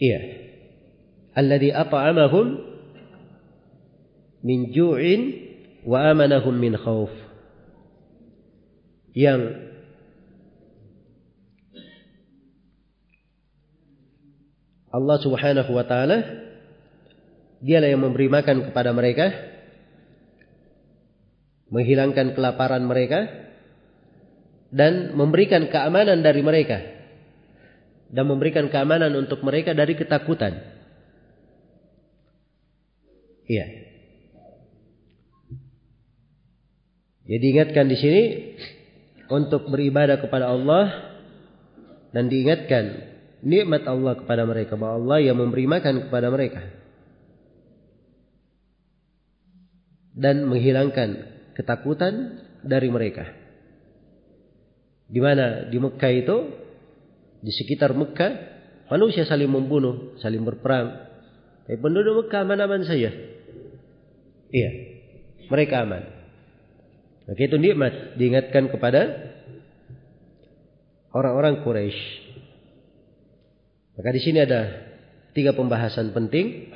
Iya alladhi at'amahum min ju'in wa amanahum min khauf yang Allah Subhanahu wa taala dialah yang memberi makan kepada mereka menghilangkan kelaparan mereka dan memberikan keamanan dari mereka dan memberikan keamanan untuk mereka dari ketakutan Iya. Jadi ingatkan di sini untuk beribadah kepada Allah dan diingatkan nikmat Allah kepada mereka bahwa Allah yang memberi makan kepada mereka dan menghilangkan ketakutan dari mereka. Di mana di Mekah itu di sekitar Mekah manusia saling membunuh, saling berperang. Tapi penduduk Mekah aman-aman saja. Iya. Mereka aman. Maka itu nikmat diingatkan kepada orang-orang Quraisy. Maka di sini ada tiga pembahasan penting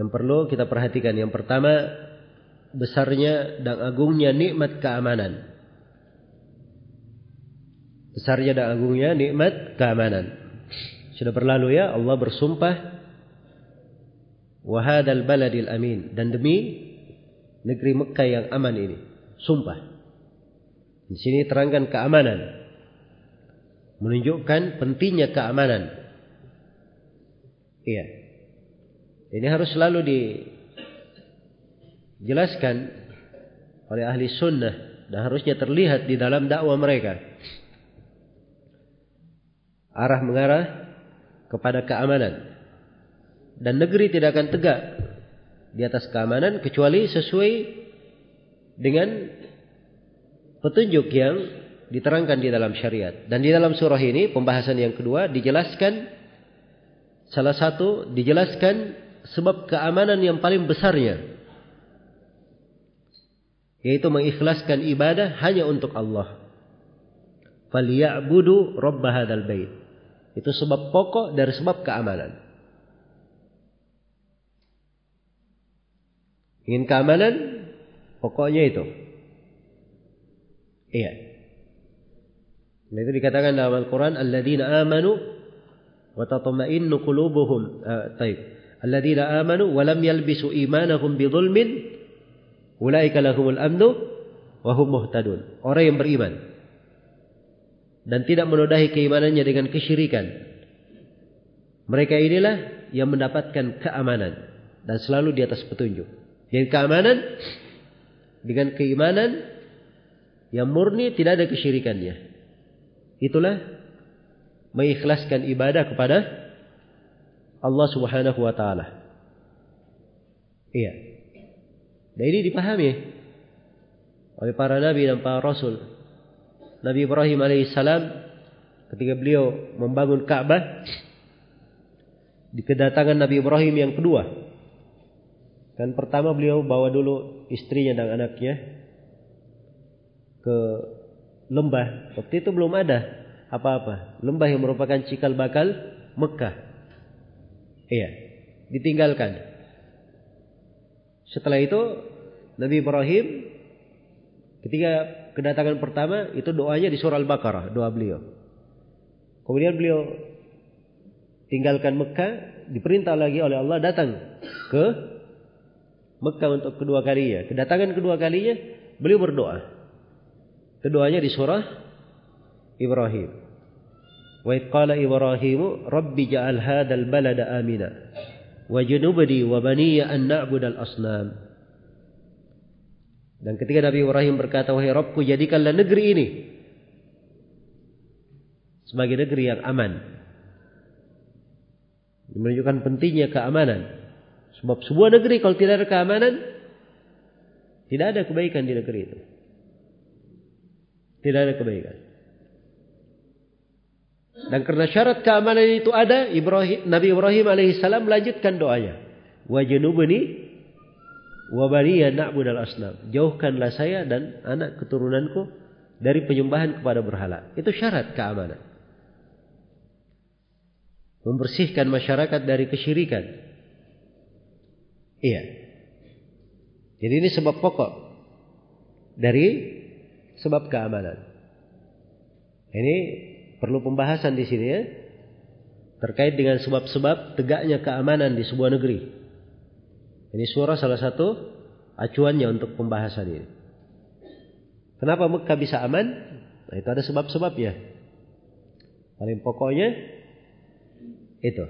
yang perlu kita perhatikan. Yang pertama, besarnya dan agungnya nikmat keamanan. Besarnya dan agungnya nikmat keamanan. Sudah berlalu ya, Allah bersumpah wahadal baladil amin dan demi negeri Mekah yang aman ini. Sumpah. Di sini terangkan keamanan. Menunjukkan pentingnya keamanan. Iya. Ini harus selalu dijelaskan oleh ahli sunnah dan harusnya terlihat di dalam dakwah mereka. Arah mengarah kepada keamanan. Dan negeri tidak akan tegak di atas keamanan kecuali sesuai dengan petunjuk yang diterangkan di dalam syariat. Dan di dalam surah ini pembahasan yang kedua dijelaskan salah satu dijelaskan sebab keamanan yang paling besarnya yaitu mengikhlaskan ibadah hanya untuk Allah. Falyabudu rabb hadzal bait. Itu sebab pokok dari sebab keamanan. Ingin keamanan, pokoknya itu. Iya. Nah, itu dikatakan dalam Al-Quran, Alladzina amanu wa tatma'innu qulubuhum. Uh, taib. Alladzina amanu wa lam yalbisu imanahum bidhulmin ulaika lahumul amnu wa hum muhtadun. Orang yang beriman dan tidak menodai keimanannya dengan kesyirikan. Mereka inilah yang mendapatkan keamanan dan selalu di atas petunjuk. Jadi keamanan dengan keimanan yang murni tidak ada kesyirikannya. Itulah mengikhlaskan ibadah kepada Allah Subhanahu wa taala. Iya. Dan ini dipahami oleh para nabi dan para rasul. Nabi Ibrahim alaihissalam ketika beliau membangun Ka'bah di kedatangan Nabi Ibrahim yang kedua. Kan pertama beliau bawa dulu istrinya dan anaknya ke lembah. Waktu itu belum ada apa-apa. Lembah yang merupakan cikal bakal Mekah. Iya, ditinggalkan. Setelah itu Nabi Ibrahim ketika kedatangan pertama itu doanya di surah Al-Baqarah, doa beliau. Kemudian beliau tinggalkan Mekah, diperintah lagi oleh Allah datang ke Mekah untuk kedua kalinya. Kedatangan kedua kalinya beliau berdoa. Keduanya di surah Ibrahim. Wa qala Ibrahim, "Rabbi ja'al hadzal balada amina wa junubni wa baniya an na'budal asnam." Dan ketika Nabi Ibrahim berkata, "Wahai Rabbku, jadikanlah negeri ini sebagai negeri yang aman." Menunjukkan pentingnya keamanan. Sebab sebuah negeri kalau tidak ada keamanan, tidak ada kebaikan di negeri itu. Tidak ada kebaikan. Dan karena syarat keamanan itu ada, Ibrahim, Nabi Ibrahim alaihissalam melanjutkan doanya. Wajnubni wabariya na'budal asnam. Jauhkanlah saya dan anak keturunanku dari penyembahan kepada berhala. Itu syarat keamanan. Membersihkan masyarakat dari kesyirikan. Iya. Jadi ini sebab pokok dari sebab keamanan. Ini perlu pembahasan di sini ya. Terkait dengan sebab-sebab tegaknya keamanan di sebuah negeri. Ini surah salah satu acuannya untuk pembahasan ini. Kenapa Mekah bisa aman? Nah, itu ada sebab-sebabnya. Paling pokoknya itu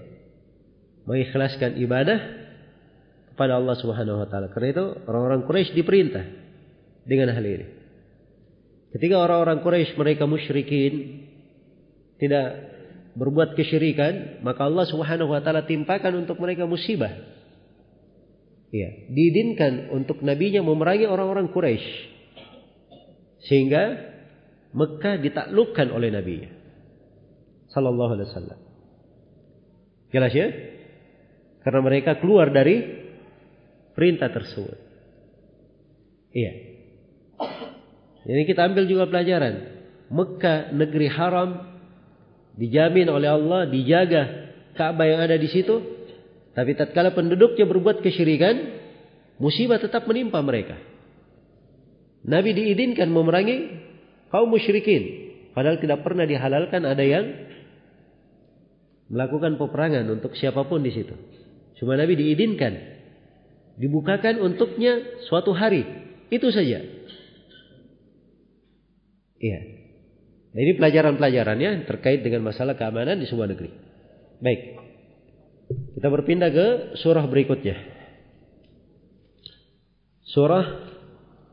mengikhlaskan ibadah kepada Allah Subhanahu wa taala. Karena itu orang-orang Quraisy diperintah dengan hal ini. Ketika orang-orang Quraisy mereka musyrikin tidak berbuat kesyirikan, maka Allah Subhanahu wa taala timpakan untuk mereka musibah. Ya, diizinkan untuk nabinya memerangi orang-orang Quraisy. Sehingga Mekah ditaklukkan oleh nabinya. Sallallahu alaihi wasallam. Jelas ya? Karena mereka keluar dari perintah tersebut. Iya. Jadi kita ambil juga pelajaran. Mekah negeri haram dijamin oleh Allah dijaga Ka'bah yang ada di situ. Tapi tatkala penduduknya berbuat kesyirikan, musibah tetap menimpa mereka. Nabi diizinkan memerangi kaum musyrikin, padahal tidak pernah dihalalkan ada yang melakukan peperangan untuk siapa pun di situ. Cuma Nabi diizinkan, dibukakan untuknya suatu hari, itu saja. Iya. Nah, ini pelajaran-pelajarannya terkait dengan masalah keamanan di sebuah negeri. Baik. Kita berpindah ke surah berikutnya. Surah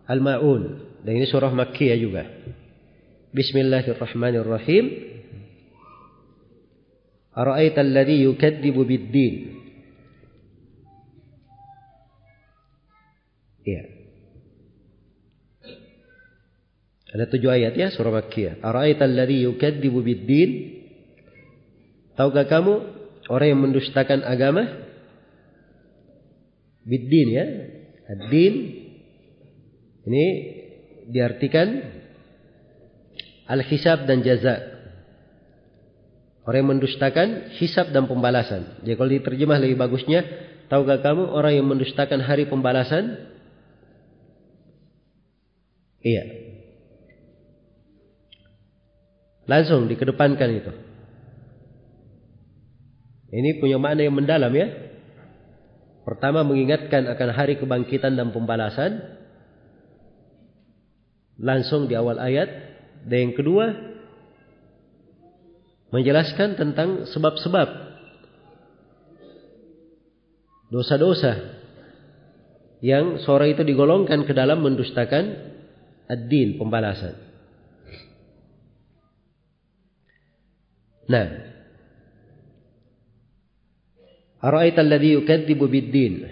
Al-Ma'un. Dan ini surah Makkiyah juga. Bismillahirrahmanirrahim. Ara'aita alladhi yukadzibu bid-din. Iya. Ada tujuh ayat ya surah Makkiyah. Ara'aital ladzi yukadzibu bid-din? Tahukah kamu orang yang mendustakan agama? Bid-din ya. Ad-din ini diartikan al-hisab dan jaza. Orang yang mendustakan hisab dan pembalasan. Jadi kalau diterjemah lebih bagusnya, tahukah kamu orang yang mendustakan hari pembalasan? Iya. Langsung dikedepankan itu. Ini punya makna yang mendalam ya. Pertama mengingatkan akan hari kebangkitan dan pembalasan. Langsung di awal ayat. Dan yang kedua menjelaskan tentang sebab-sebab dosa-dosa yang sore itu digolongkan ke dalam mendustakan ad-din pembalasan. Nah, Ara'aita alladhi yukadzibu bid-din?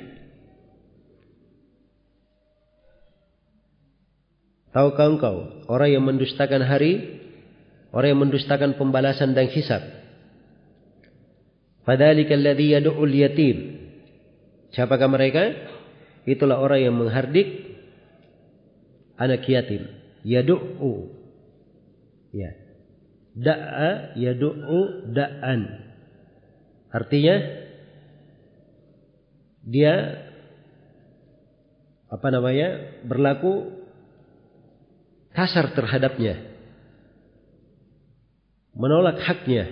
Tahukah engkau orang yang mendustakan hari, orang yang mendustakan pembalasan dan hisab? Fadzalika alladhi yad'ul yatim. Siapakah mereka? Itulah orang yang menghardik anak yatim. Yadu'u. Ya. Da'a yadu'u da'an. Artinya dia apa namanya? berlaku kasar terhadapnya. Menolak haknya.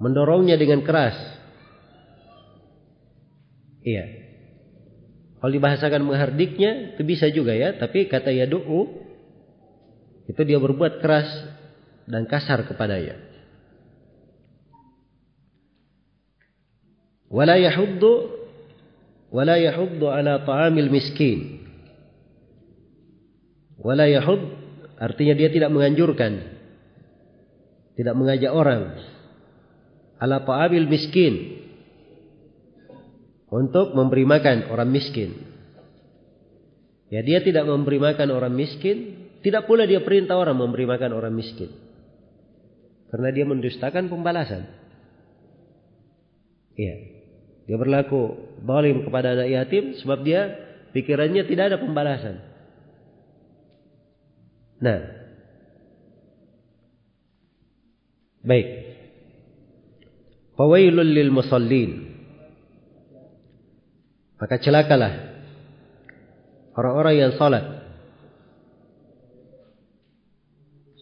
Mendorongnya dengan keras. Iya. Kalau dibahasakan menghardiknya itu bisa juga ya, tapi kata yadu'u itu dia berbuat keras dan kasar kepadanya. Wala yahuddu wala yahuddu ala ta'amil miskin. Wala yahud artinya dia tidak menganjurkan tidak mengajak orang ala ta'amil miskin untuk memberi makan orang miskin. Ya dia tidak memberi makan orang miskin tidak pula dia perintah orang memberi makan orang miskin. Karena dia mendustakan pembalasan. Iya. Dia berlaku zalim kepada anak yatim sebab dia pikirannya tidak ada pembalasan. Nah. Baik. Fawailul lil musallin. Maka celakalah orang-orang yang salat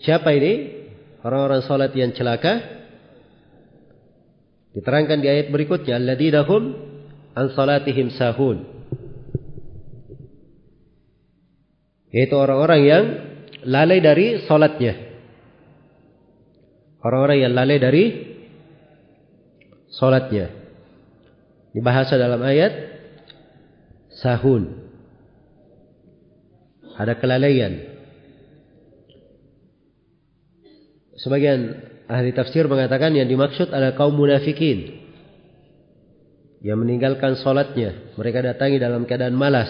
Siapa ini? Orang-orang salat yang celaka. Diterangkan di ayat berikutnya, alladzina an salatihim sahun. Yaitu orang-orang yang lalai dari salatnya. Orang-orang yang lalai dari salatnya. Dibahas dalam ayat sahun. Ada kelalaian. Sebagian ahli tafsir mengatakan yang dimaksud adalah kaum munafikin yang meninggalkan solatnya. Mereka datangi dalam keadaan malas.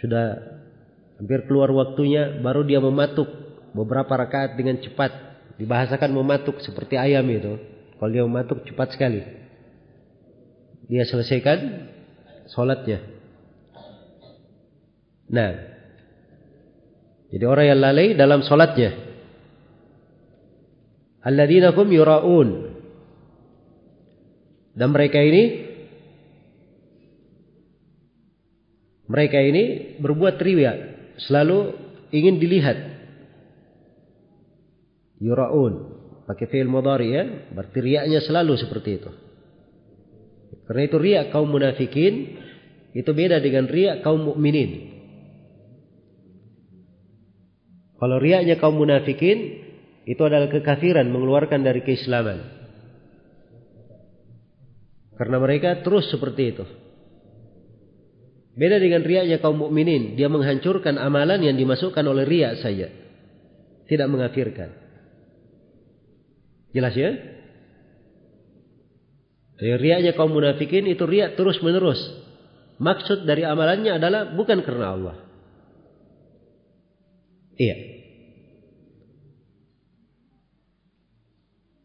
Sudah hampir keluar waktunya, baru dia mematuk beberapa rakaat dengan cepat. Dibahasakan mematuk seperti ayam itu. Kalau dia mematuk cepat sekali. Dia selesaikan solatnya. Nah, jadi orang yang lalai dalam solatnya alladzina hum yuraun. Dan mereka ini mereka ini berbuat riya selalu ingin dilihat. Yuraun. Pakai fi'il mudhari ya. Berarti riaknya selalu seperti itu karena itu riak kaum munafikin itu beda dengan riak kaum mukminin kalau riaknya kaum munafikin itu adalah kekafiran mengeluarkan dari keislaman. Karena mereka terus seperti itu. Beda dengan riaknya kaum mukminin, dia menghancurkan amalan yang dimasukkan oleh riak saja. Tidak mengafirkan. Jelas ya? Dari riaknya kaum munafikin itu riak terus menerus. Maksud dari amalannya adalah bukan karena Allah. Iya.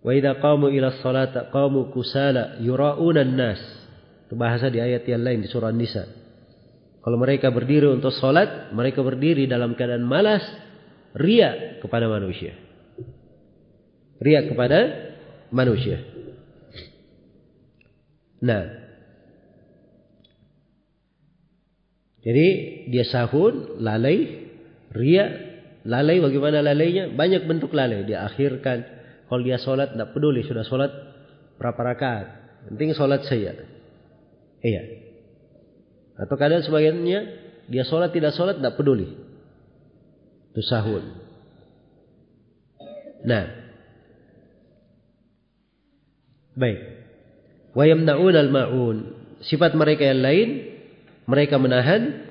Wa idza qamu ila salata qamu kusala yura'una nas Itu bahasa di ayat yang lain di surah Nisa. Kalau mereka berdiri untuk salat, mereka berdiri dalam keadaan malas, ria kepada manusia. Ria kepada manusia. Nah, jadi dia sahun, lalai, ria Lalai bagaimana lalainya? Banyak bentuk lalai. Dia akhirkan. Kalau dia sholat, tidak peduli. Sudah sholat berapa rakaat. Penting sholat saya. Iya. Atau kadang sebagiannya, dia sholat tidak sholat, tidak peduli. Itu sahun. Nah. Baik. Wa yamna'un al-ma'un. Sifat mereka yang lain, mereka menahan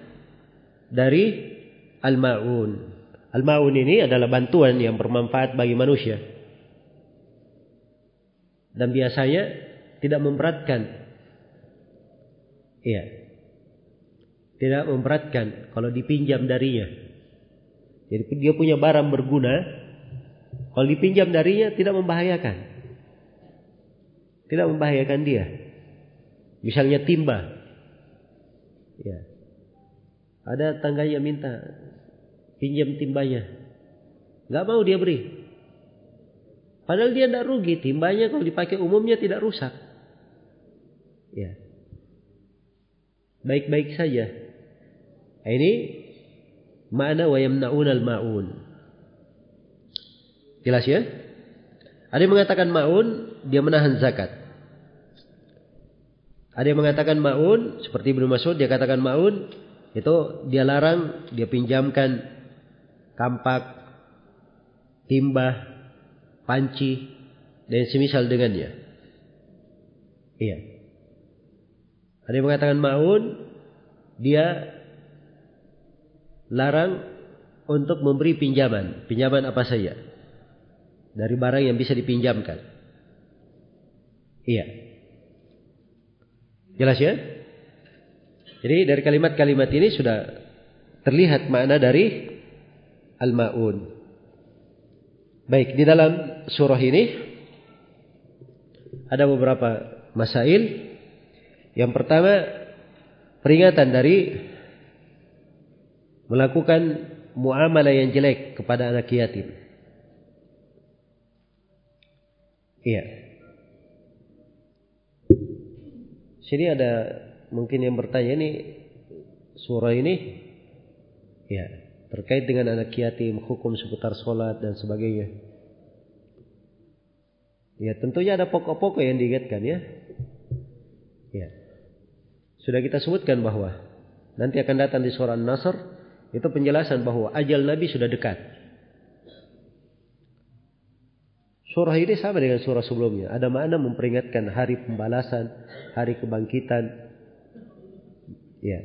dari al-ma'un. Al-ma'un ini adalah bantuan yang bermanfaat bagi manusia. Dan biasanya tidak memberatkan. Iya. Tidak memberatkan kalau dipinjam darinya. Jadi dia punya barang berguna. Kalau dipinjam darinya tidak membahayakan. Tidak membahayakan dia. Misalnya timba. Ya. Ada tangganya minta pinjam timbanya. Gak mau dia beri. Padahal dia tidak rugi. Timbanya kalau dipakai umumnya tidak rusak. Ya. Baik-baik saja. Nah, ini makna wa yamna'un al-ma'un. Jelas ya? Ada yang mengatakan ma'un, dia menahan zakat. Ada yang mengatakan ma'un, seperti Ibnu Mas'ud dia katakan ma'un, itu dia larang, dia pinjamkan kampak, timbah, panci, dan semisal dengannya. Iya. Ada yang mengatakan maun, dia larang untuk memberi pinjaman. Pinjaman apa saja. Dari barang yang bisa dipinjamkan. Iya. Jelas ya? Jadi dari kalimat-kalimat ini sudah terlihat makna dari Al-Ma'un. Baik, di dalam surah ini ada beberapa masail. Yang pertama, peringatan dari melakukan muamalah yang jelek kepada anak yatim. Iya. Sini ada mungkin yang bertanya ini surah ini ya terkait dengan anak yatim, hukum seputar sholat dan sebagainya. Ya tentunya ada pokok-pokok yang diingatkan ya. Ya. Sudah kita sebutkan bahwa nanti akan datang di surah An-Nasr itu penjelasan bahwa ajal Nabi sudah dekat. Surah ini sama dengan surah sebelumnya. Ada makna memperingatkan hari pembalasan, hari kebangkitan. Ya,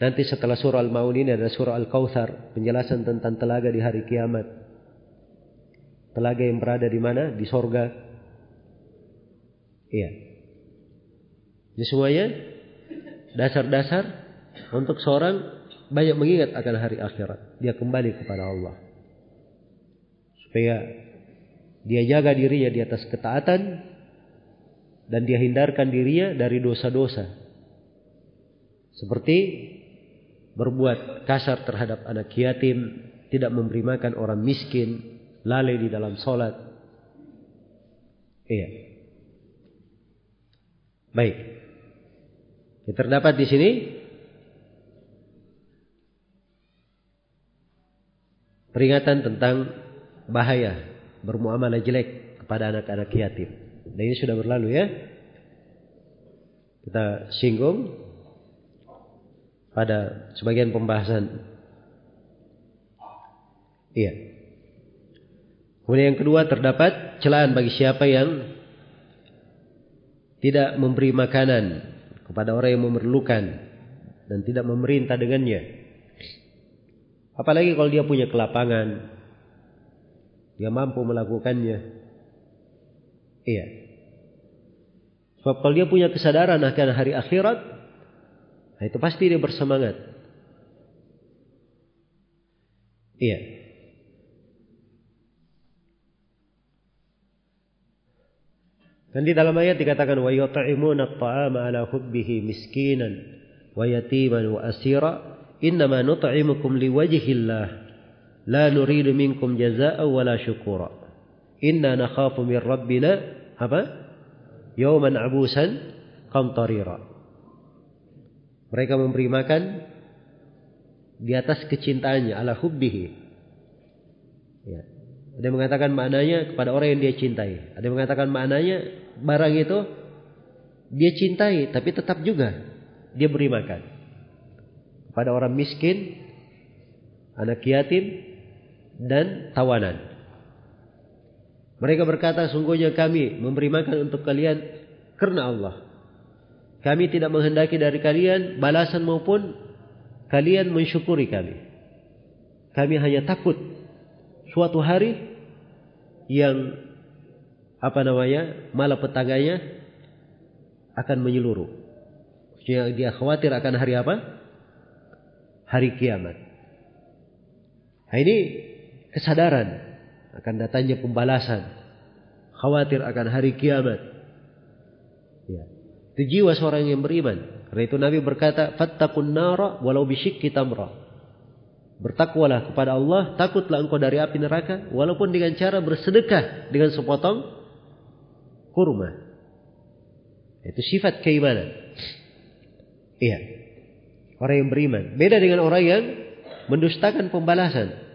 Nanti setelah surah Al-Maun ini ada surah Al-Kautsar, penjelasan tentang telaga di hari kiamat. Telaga yang berada di mana? Di sorga. Iya. Ini semuanya dasar-dasar untuk seorang banyak mengingat akan hari akhirat. Dia kembali kepada Allah. Supaya dia jaga dirinya di atas ketaatan dan dia hindarkan dirinya dari dosa-dosa. Seperti berbuat kasar terhadap anak yatim, tidak memberi makan orang miskin, lalai di dalam sholat. Iya. Baik. Yang terdapat di sini peringatan tentang bahaya bermuamalah jelek kepada anak-anak yatim. Dan ini sudah berlalu ya. Kita singgung pada sebagian pembahasan. Iya. Kemudian yang kedua terdapat celaan bagi siapa yang tidak memberi makanan kepada orang yang memerlukan dan tidak memerintah dengannya. Apalagi kalau dia punya kelapangan, dia mampu melakukannya. Iya. Sebab kalau dia punya kesadaran akan hari akhirat, Nah, itu pasti dia bersemangat. Iya. Dan di dalam ayat dikatakan wa yut'imuna at-ta'ama ala hubbihi miskinan wa yatiman wa asira innama nut'imukum liwajhillah la nuridu minkum jazaa'a wala syukura inna nakhafu min rabbina apa yawman abusan qamtarira mereka memberi makan di atas kecintaannya ala hubbihi. Ya. Ada yang mengatakan maknanya kepada orang yang dia cintai. Ada yang mengatakan maknanya barang itu dia cintai tapi tetap juga dia beri makan. Kepada orang miskin, anak yatim, dan tawanan. Mereka berkata, sungguhnya kami memberi makan untuk kalian karena Allah. Kami tidak menghendaki dari kalian balasan maupun kalian mensyukuri kami. Kami hanya takut suatu hari yang apa namanya malapetaganya akan menyeluruh. Dia khawatir akan hari apa? Hari kiamat. Nah, ini kesadaran akan datangnya pembalasan, khawatir akan hari kiamat. Ya. Itu jiwa seorang yang beriman. Karena itu Nabi berkata, "Fattaqun nara walau bisyikki tamra." Bertakwalah kepada Allah, takutlah engkau dari api neraka walaupun dengan cara bersedekah dengan sepotong kurma. Itu sifat keimanan. Iya. Orang yang beriman. Beda dengan orang yang mendustakan pembalasan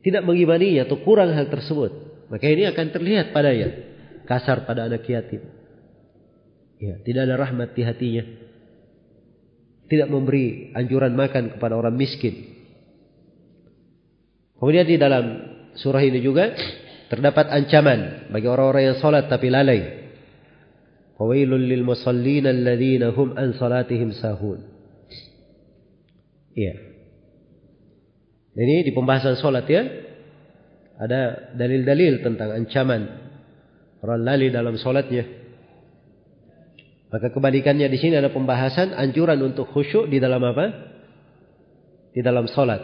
tidak mengimaninya atau kurang hal tersebut, maka ini akan terlihat padanya kasar pada anak yatim. Ya, tidak ada rahmat di hatinya. Tidak memberi anjuran makan kepada orang miskin. Kemudian di dalam surah ini juga terdapat ancaman bagi orang-orang yang salat tapi lalai. Fawailul lil musallin alladzina hum an salatihim sahun. Iya. Ini di pembahasan sholat ya. Ada dalil-dalil tentang ancaman orang lali dalam sholatnya. Maka kebalikannya di sini ada pembahasan anjuran untuk khusyuk di dalam apa? Di dalam sholat.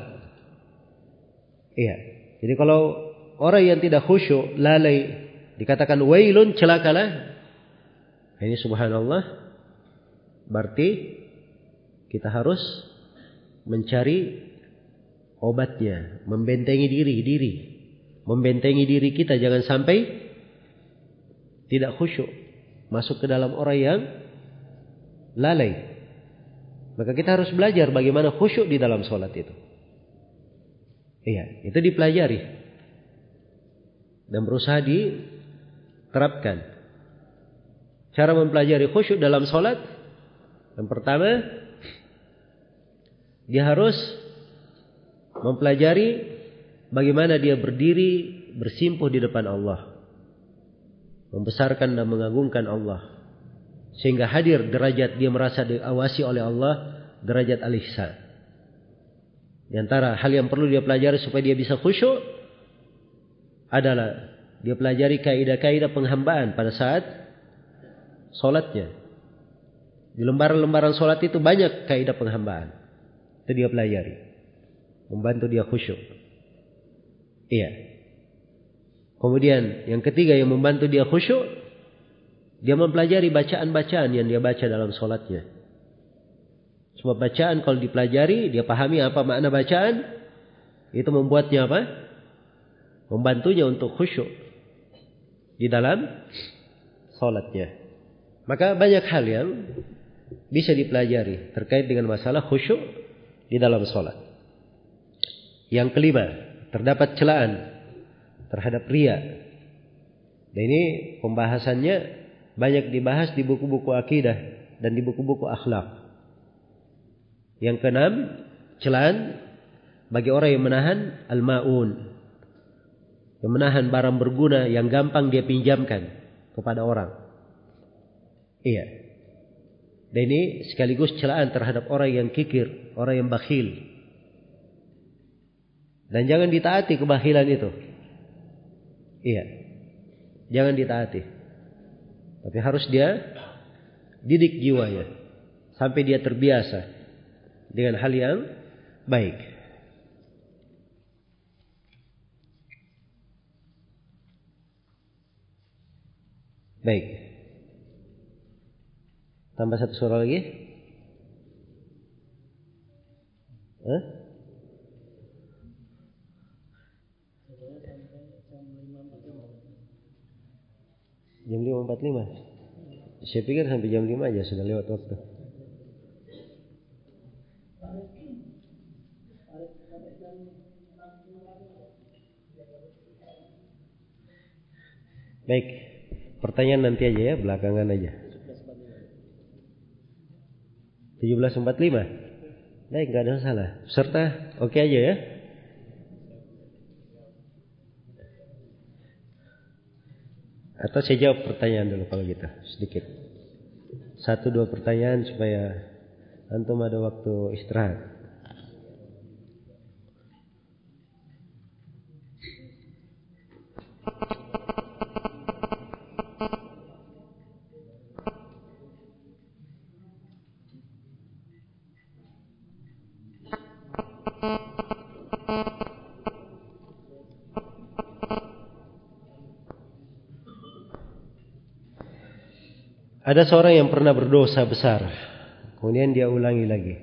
Iya. Jadi kalau orang yang tidak khusyuk, lalai, dikatakan wailun celakalah. Ini subhanallah. Berarti kita harus mencari obatnya, membentengi diri, diri. Membentengi diri kita jangan sampai tidak khusyuk. Masuk ke dalam orang yang lalai. Maka kita harus belajar bagaimana khusyuk di dalam sholat itu. Iya, itu dipelajari. Dan berusaha diterapkan. Cara mempelajari khusyuk dalam sholat. Yang pertama, dia harus mempelajari bagaimana dia berdiri bersimpuh di depan Allah. Membesarkan dan mengagungkan Allah. Sehingga hadir derajat dia merasa diawasi oleh Allah, derajat al-ihsan. Di antara hal yang perlu dia pelajari supaya dia bisa khusyuk adalah dia pelajari kaidah-kaidah penghambaan pada saat solatnya. Di lembaran-lembaran solat itu banyak kaidah penghambaan. Itu dia pelajari membantu dia khusyuk. Iya. Kemudian yang ketiga yang membantu dia khusyuk, dia mempelajari bacaan-bacaan yang dia baca dalam sholatnya. Sebab bacaan kalau dipelajari, dia pahami apa makna bacaan, itu membuatnya apa? Membantunya untuk khusyuk di dalam sholatnya. Maka banyak hal yang bisa dipelajari terkait dengan masalah khusyuk di dalam sholat. Yang kelima, terdapat celaan terhadap ria. Dan ini pembahasannya banyak dibahas di buku-buku akidah dan di buku-buku akhlak. Yang keenam, celaan bagi orang yang menahan al-maun. Yang menahan barang berguna yang gampang dia pinjamkan kepada orang. Iya. Dan ini sekaligus celaan terhadap orang yang kikir, orang yang bakhil. Dan jangan ditaati kebahilan itu. Iya. Jangan ditaati. Tapi harus dia didik jiwanya. Sampai dia terbiasa dengan hal yang baik. Baik. Tambah satu suara lagi. Hah? Jam 5.45. Saya pikir sampai jam 5 aja sudah lewat waktu. Baik, pertanyaan nanti aja ya, belakangan aja. 1745. Baik, nggak ada masalah. Serta oke okay aja ya. Atau saya jawab pertanyaan dulu kalau gitu, sedikit. Satu dua pertanyaan supaya antum ada waktu istirahat. Ada seorang yang pernah berdosa besar, kemudian dia ulangi lagi.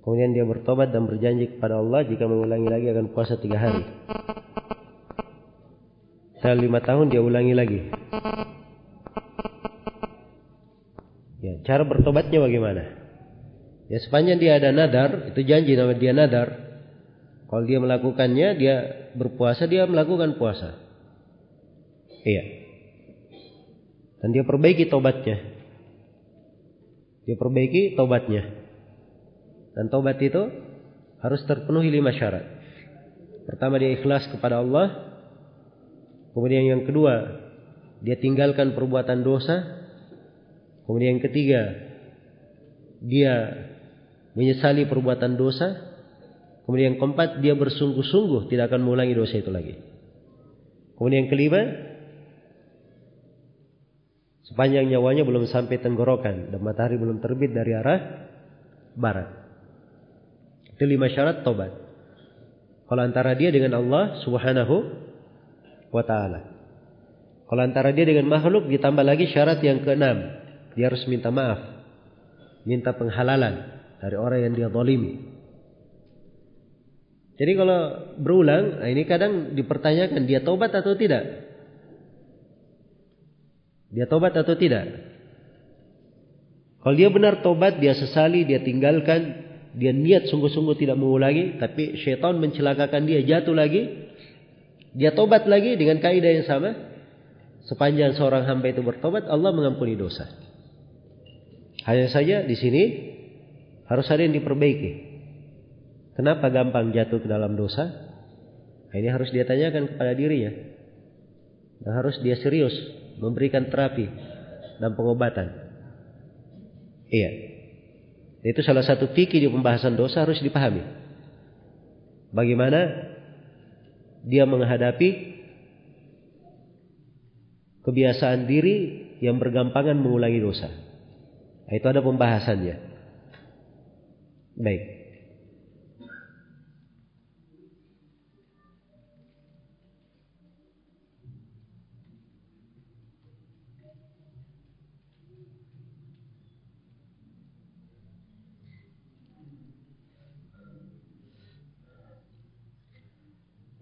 Kemudian dia bertobat dan berjanji kepada Allah jika mengulangi lagi akan puasa tiga hari. Setelah lima tahun dia ulangi lagi. Ya, cara bertobatnya bagaimana? Ya sepanjang dia ada nadar, itu janji nama dia nadar. Kalau dia melakukannya, dia berpuasa, dia melakukan puasa. Iya. Dan dia perbaiki tobatnya. Dia perbaiki tobatnya. Dan tobat itu harus terpenuhi lima syarat. Pertama dia ikhlas kepada Allah. Kemudian yang kedua, dia tinggalkan perbuatan dosa. Kemudian yang ketiga, dia menyesali perbuatan dosa. Kemudian yang keempat, dia bersungguh-sungguh tidak akan mengulangi dosa itu lagi. Kemudian yang kelima, Sepanjang nyawanya belum sampai tenggorokan dan matahari belum terbit dari arah barat. Itu lima syarat tobat. Kalau antara dia dengan Allah subhanahu wa ta'ala. Kalau antara dia dengan makhluk ditambah lagi syarat yang keenam. Dia harus minta maaf. Minta penghalalan dari orang yang dia zalimi. Jadi kalau berulang, nah ini kadang dipertanyakan dia tobat atau tidak. Dia tobat atau tidak? Kalau dia benar tobat, dia sesali, dia tinggalkan, dia niat sungguh-sungguh tidak mengulangi, tapi syaitan mencelakakan dia jatuh lagi, dia tobat lagi dengan kaidah yang sama. Sepanjang seorang hamba itu bertobat, Allah mengampuni dosa. Hanya saja di sini harus ada yang diperbaiki. Kenapa gampang jatuh ke dalam dosa? Nah, ini harus dia tanyakan kepada dirinya. Dan harus dia serius memberikan terapi dan pengobatan. Iya. Itu salah satu fikih di pembahasan dosa harus dipahami. Bagaimana dia menghadapi kebiasaan diri yang bergampangan mengulangi dosa. Itu ada pembahasannya. Baik.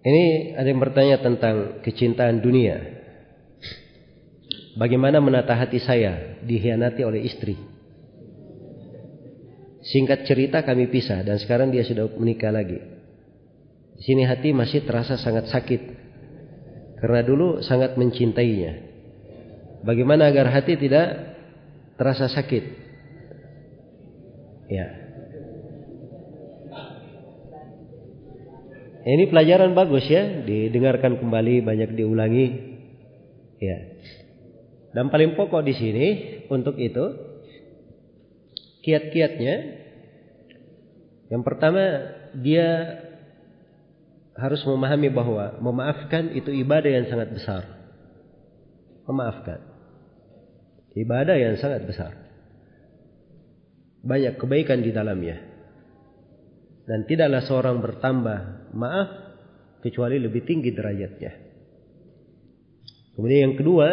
Ini ada yang bertanya tentang kecintaan dunia. Bagaimana menata hati saya dihianati oleh istri? Singkat cerita kami pisah dan sekarang dia sudah menikah lagi. Di sini hati masih terasa sangat sakit karena dulu sangat mencintainya. Bagaimana agar hati tidak terasa sakit? Ya. Ini pelajaran bagus ya, didengarkan kembali, banyak diulangi. Ya. Dan paling pokok di sini untuk itu kiat-kiatnya yang pertama dia harus memahami bahwa memaafkan itu ibadah yang sangat besar. Memaafkan. Ibadah yang sangat besar. Banyak kebaikan di dalamnya dan tidaklah seorang bertambah maaf kecuali lebih tinggi derajatnya. Kemudian yang kedua,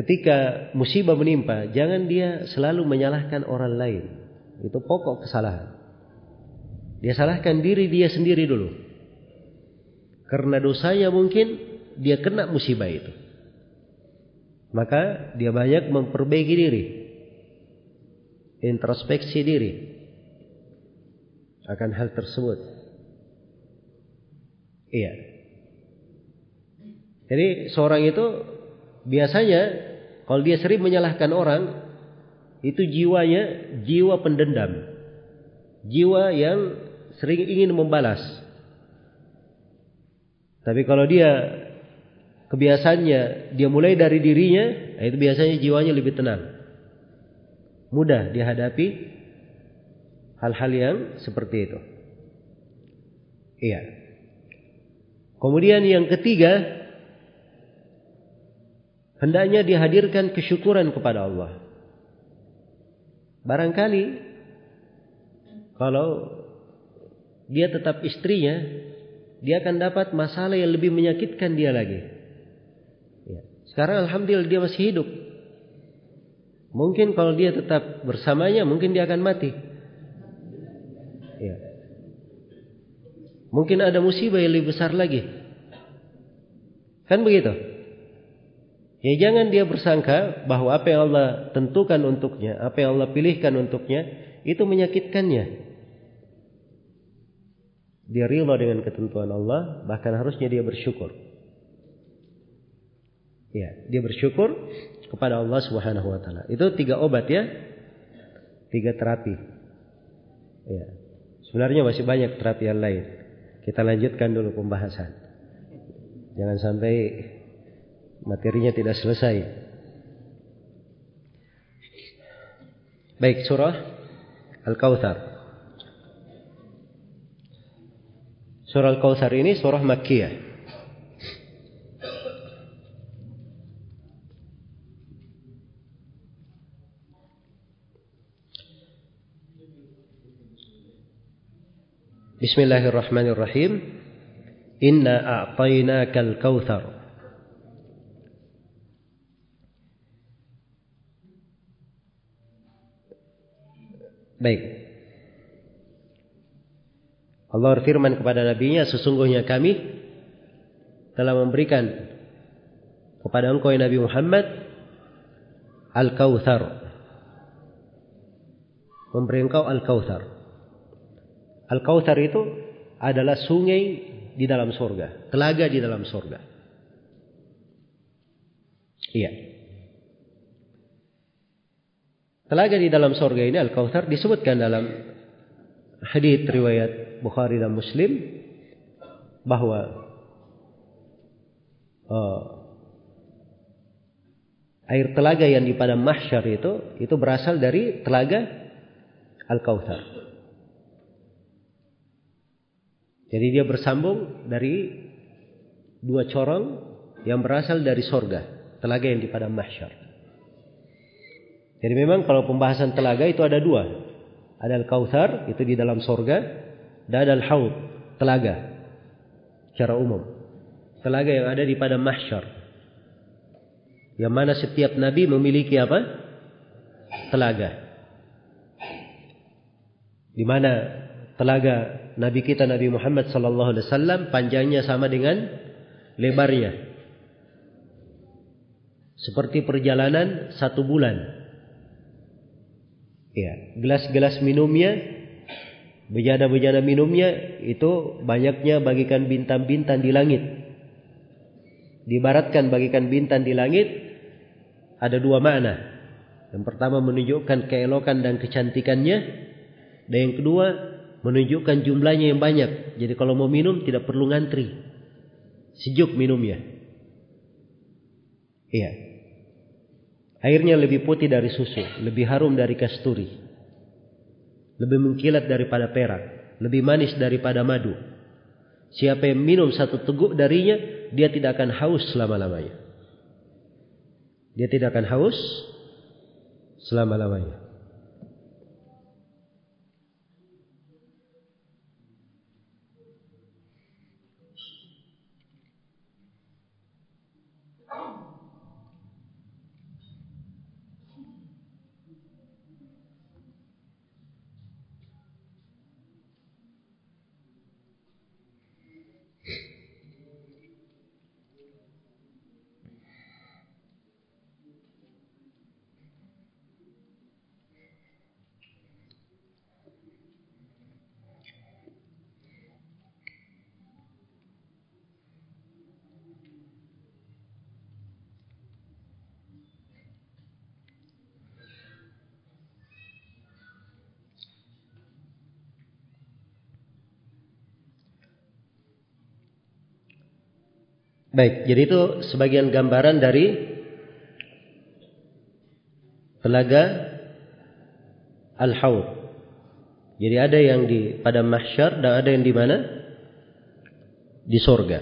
ketika musibah menimpa, jangan dia selalu menyalahkan orang lain. Itu pokok kesalahan. Dia salahkan diri dia sendiri dulu. Karena dosanya mungkin dia kena musibah itu. Maka dia banyak memperbaiki diri. Introspeksi diri akan hal tersebut. Iya. Jadi seorang itu biasanya kalau dia sering menyalahkan orang itu jiwanya jiwa pendendam. Jiwa yang sering ingin membalas. Tapi kalau dia kebiasaannya dia mulai dari dirinya, itu biasanya jiwanya lebih tenang. Mudah dihadapi hal-hal yang seperti itu. Iya. Kemudian yang ketiga, hendaknya dihadirkan kesyukuran kepada Allah. Barangkali kalau dia tetap istrinya, dia akan dapat masalah yang lebih menyakitkan dia lagi. Ya. Sekarang alhamdulillah dia masih hidup. Mungkin kalau dia tetap bersamanya, mungkin dia akan mati. Ya. Mungkin ada musibah yang lebih besar lagi. Kan begitu? Ya jangan dia bersangka bahwa apa yang Allah tentukan untuknya, apa yang Allah pilihkan untuknya, itu menyakitkannya. Dia rela dengan ketentuan Allah, bahkan harusnya dia bersyukur. Ya, dia bersyukur kepada Allah Subhanahu wa taala. Itu tiga obat ya. Tiga terapi. Ya. Sebenarnya masih banyak terapi yang lain. Kita lanjutkan dulu pembahasan. Jangan sampai materinya tidak selesai. Baik, surah Al-Kautsar. Surah Al-Kautsar ini surah Makkiyah. Bismillahirrahmanirrahim. Inna a'tainakal kautsar. Baik. Allah berfirman kepada nabinya, sesungguhnya kami telah memberikan kepada engkau ya Nabi Muhammad Al-Kautsar. Memberi engkau Al-Kautsar. Al-Kautsar itu adalah sungai di dalam surga, telaga di dalam surga. Iya. Telaga di dalam surga ini Al-Kautsar disebutkan dalam hadis riwayat Bukhari dan Muslim bahwa uh, air telaga yang di padang mahsyar itu itu berasal dari telaga Al-Kautsar. Jadi dia bersambung dari dua corong yang berasal dari sorga, telaga yang di padang mahsyar. Jadi memang kalau pembahasan telaga itu ada dua. Ada Al-Kautsar, itu di dalam sorga. Dan ada Al-Haud, telaga. Secara umum. Telaga yang ada di padang mahsyar. Yang mana setiap nabi memiliki apa? Telaga. Di mana telaga Nabi kita Nabi Muhammad sallallahu alaihi wasallam panjangnya sama dengan lebarnya. Seperti perjalanan satu bulan. Ya, gelas-gelas minumnya, bejana-bejana minumnya itu banyaknya bagikan bintang-bintang di langit. Dibaratkan bagikan bintang di langit ada dua makna. Yang pertama menunjukkan keelokan dan kecantikannya, dan yang kedua menunjukkan jumlahnya yang banyak. Jadi kalau mau minum tidak perlu ngantri. Sejuk minumnya. Iya. Airnya lebih putih dari susu, lebih harum dari kasturi. Lebih mengkilat daripada perak, lebih manis daripada madu. Siapa yang minum satu teguk darinya, dia tidak akan haus selama-lamanya. Dia tidak akan haus selama-lamanya. Baik, jadi itu sebagian gambaran dari telaga Al-Haud. Jadi ada yang di pada mahsyar dan ada yang di mana? Di sorga.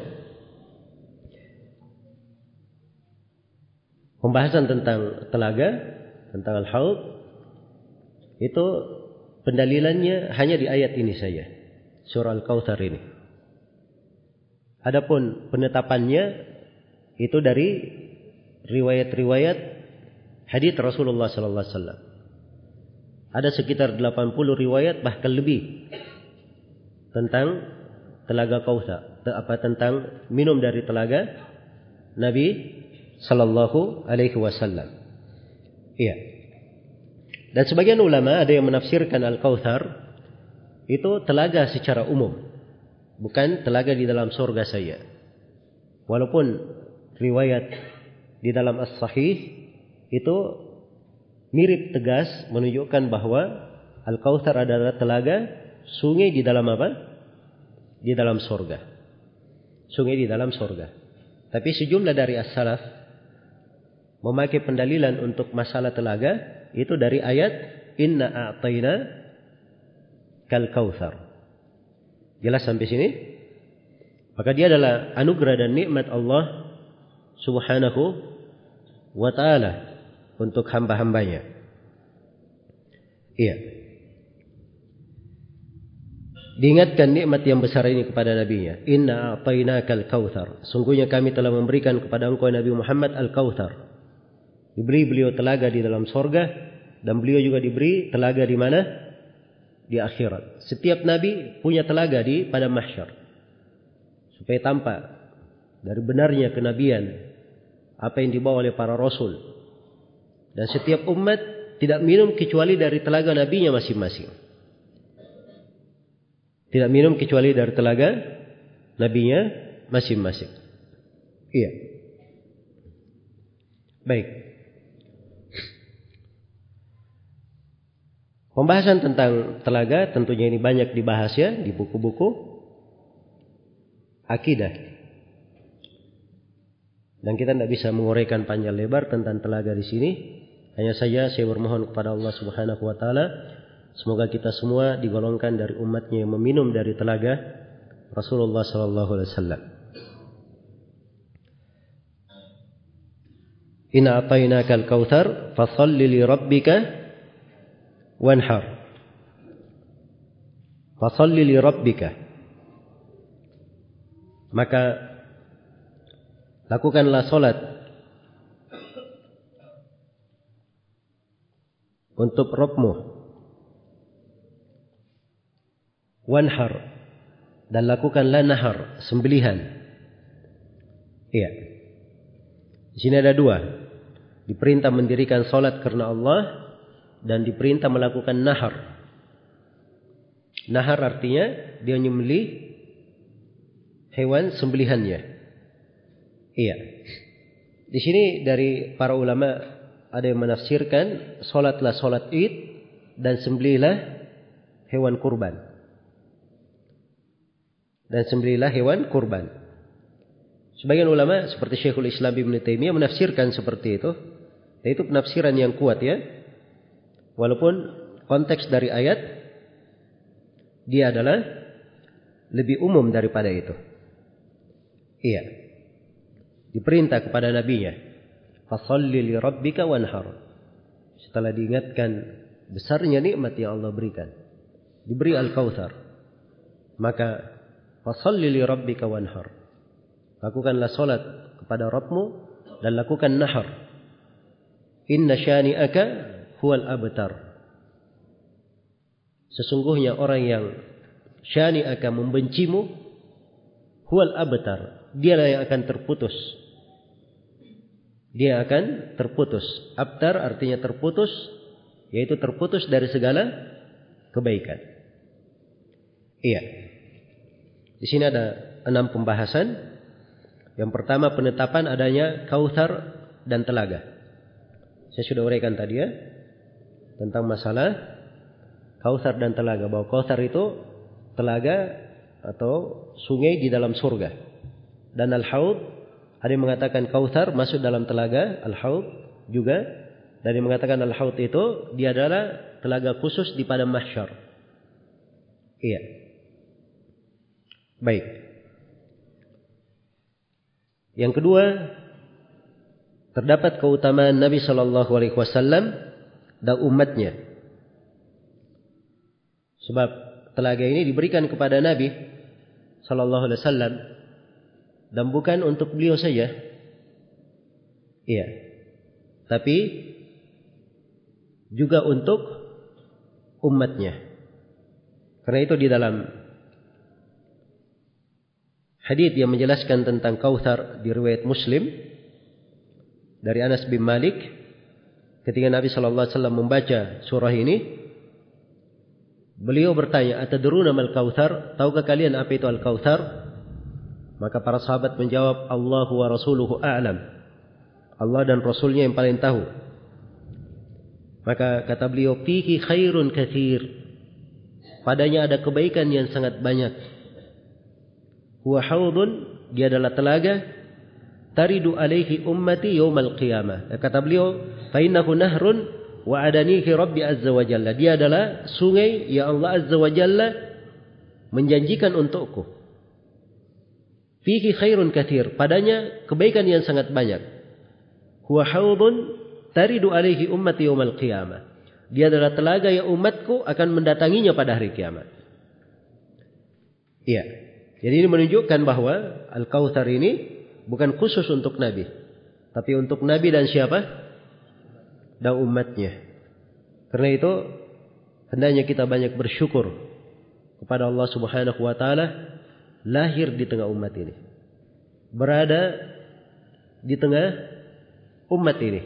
Pembahasan tentang telaga, tentang Al-Haud, itu pendalilannya hanya di ayat ini saja. Surah Al-Kautsar ini. Adapun penetapannya itu dari riwayat-riwayat hadis Rasulullah sallallahu alaihi wasallam. Ada sekitar 80 riwayat bahkan lebih tentang telaga Kautsar, apa tentang minum dari telaga Nabi sallallahu alaihi wasallam. Iya. Dan sebagian ulama ada yang menafsirkan Al-Kautsar itu telaga secara umum bukan telaga di dalam surga saya. Walaupun riwayat di dalam As-Sahih itu mirip tegas menunjukkan bahwa Al-Kautsar adalah telaga sungai di dalam apa? Di dalam surga. Sungai di dalam surga. Tapi sejumlah dari as-salaf memakai pendalilan untuk masalah telaga itu dari ayat inna a'tayna kal kautsar. Jelas sampai sini? Maka dia adalah anugerah dan nikmat Allah Subhanahu wa taala untuk hamba-hambanya. Iya. Diingatkan nikmat yang besar ini kepada nabinya. Inna a'tainakal kautsar. Sungguhnya kami telah memberikan kepada engkau Nabi Muhammad al-kautsar. Diberi beliau telaga di dalam sorga dan beliau juga diberi telaga di mana? Di akhirat. Setiap nabi punya telaga di pada mahsyar. Supaya tampak dari benarnya kenabian apa yang dibawa oleh para rasul. Dan setiap umat tidak minum kecuali dari telaga nabinya masing-masing. Tidak minum kecuali dari telaga nabinya masing-masing. Iya. Baik. Pembahasan tentang telaga tentunya ini banyak dibahas ya di buku-buku akidah. Dan kita tidak bisa menguraikan panjang lebar tentang telaga di sini. Hanya saja saya bermohon kepada Allah Subhanahu wa taala semoga kita semua digolongkan dari umatnya yang meminum dari telaga Rasulullah sallallahu alaihi wasallam. Inna atainaka al-kautsar fashalli li rabbika Fasalli li rabbika. Maka lakukanlah solat untuk Rabbmu. Wanhar dan lakukanlah nahar, sembelihan. Iya. Di sini ada dua. Diperintah mendirikan solat karena Allah dan diperintah melakukan nahar. Nahar artinya dia menyembelih hewan sembelihannya. Iya. Di sini dari para ulama ada yang menafsirkan solatlah solat id dan sembelihlah hewan kurban. Dan sembelihlah hewan kurban. Sebagian ulama seperti Syekhul Islam Ibn Taimiyah menafsirkan seperti itu. Itu penafsiran yang kuat ya. Walaupun konteks dari ayat dia adalah lebih umum daripada itu. Iya. Diperintah kepada nabinya, "Fashalli li rabbika wanhar." Setelah diingatkan besarnya nikmat yang Allah berikan, diberi al-kautsar. Maka fashalli li rabbika wanhar. Lakukanlah salat kepada Rabbmu dan lakukan nahar. Inna syani'aka huwal abtar. Sesungguhnya orang yang syani akan membencimu huwal abtar. Dialah yang akan terputus. Dia akan terputus. Abtar artinya terputus, yaitu terputus dari segala kebaikan. Iya. Di sini ada enam pembahasan. Yang pertama penetapan adanya kautsar dan telaga. Saya sudah uraikan tadi ya tentang masalah kausar dan telaga. Bahwa kausar itu telaga atau sungai di dalam surga. Dan al-haud Ada yang mengatakan kautsar masuk dalam telaga al-haud juga. Dan yang mengatakan al-haud itu dia adalah telaga khusus di pada mahsyar. Iya. Baik. Yang kedua, terdapat keutamaan Nabi Shallallahu Alaihi Wasallam dan umatnya. Sebab telaga ini diberikan kepada Nabi Shallallahu Alaihi Wasallam dan bukan untuk beliau saja. Iya. Tapi juga untuk umatnya. Karena itu di dalam hadis yang menjelaskan tentang kautsar di riwayat Muslim dari Anas bin Malik ketika Nabi sallallahu alaihi wasallam membaca surah ini beliau bertanya atadruna mal kautsar? Tahukah kalian apa itu al kautsar maka para sahabat menjawab Allahu wa rasuluhu a'lam. Allah dan rasulnya yang paling tahu. Maka kata beliau fihi khairun katsir. Padanya ada kebaikan yang sangat banyak. Huwa haudun dia adalah telaga taridu alaihi ummati yaumal qiyamah. Kata beliau fa innahu nahrun wa adanihi rabbi azza wa jalla. Dia adalah sungai yang Allah azza wa jalla menjanjikan untukku. Fihi khairun kathir. Padanya kebaikan yang sangat banyak. Huwa haudun taridu alaihi ummati yaumal qiyamah. Dia adalah telaga yang umatku akan mendatanginya pada hari kiamat. Iya. Jadi ini menunjukkan bahwa Al-Kautsar ini bukan khusus untuk Nabi. Tapi untuk Nabi dan siapa? Dan umatnya. Karena itu hendaknya kita banyak bersyukur kepada Allah Subhanahu wa taala lahir di tengah umat ini. Berada di tengah umat ini.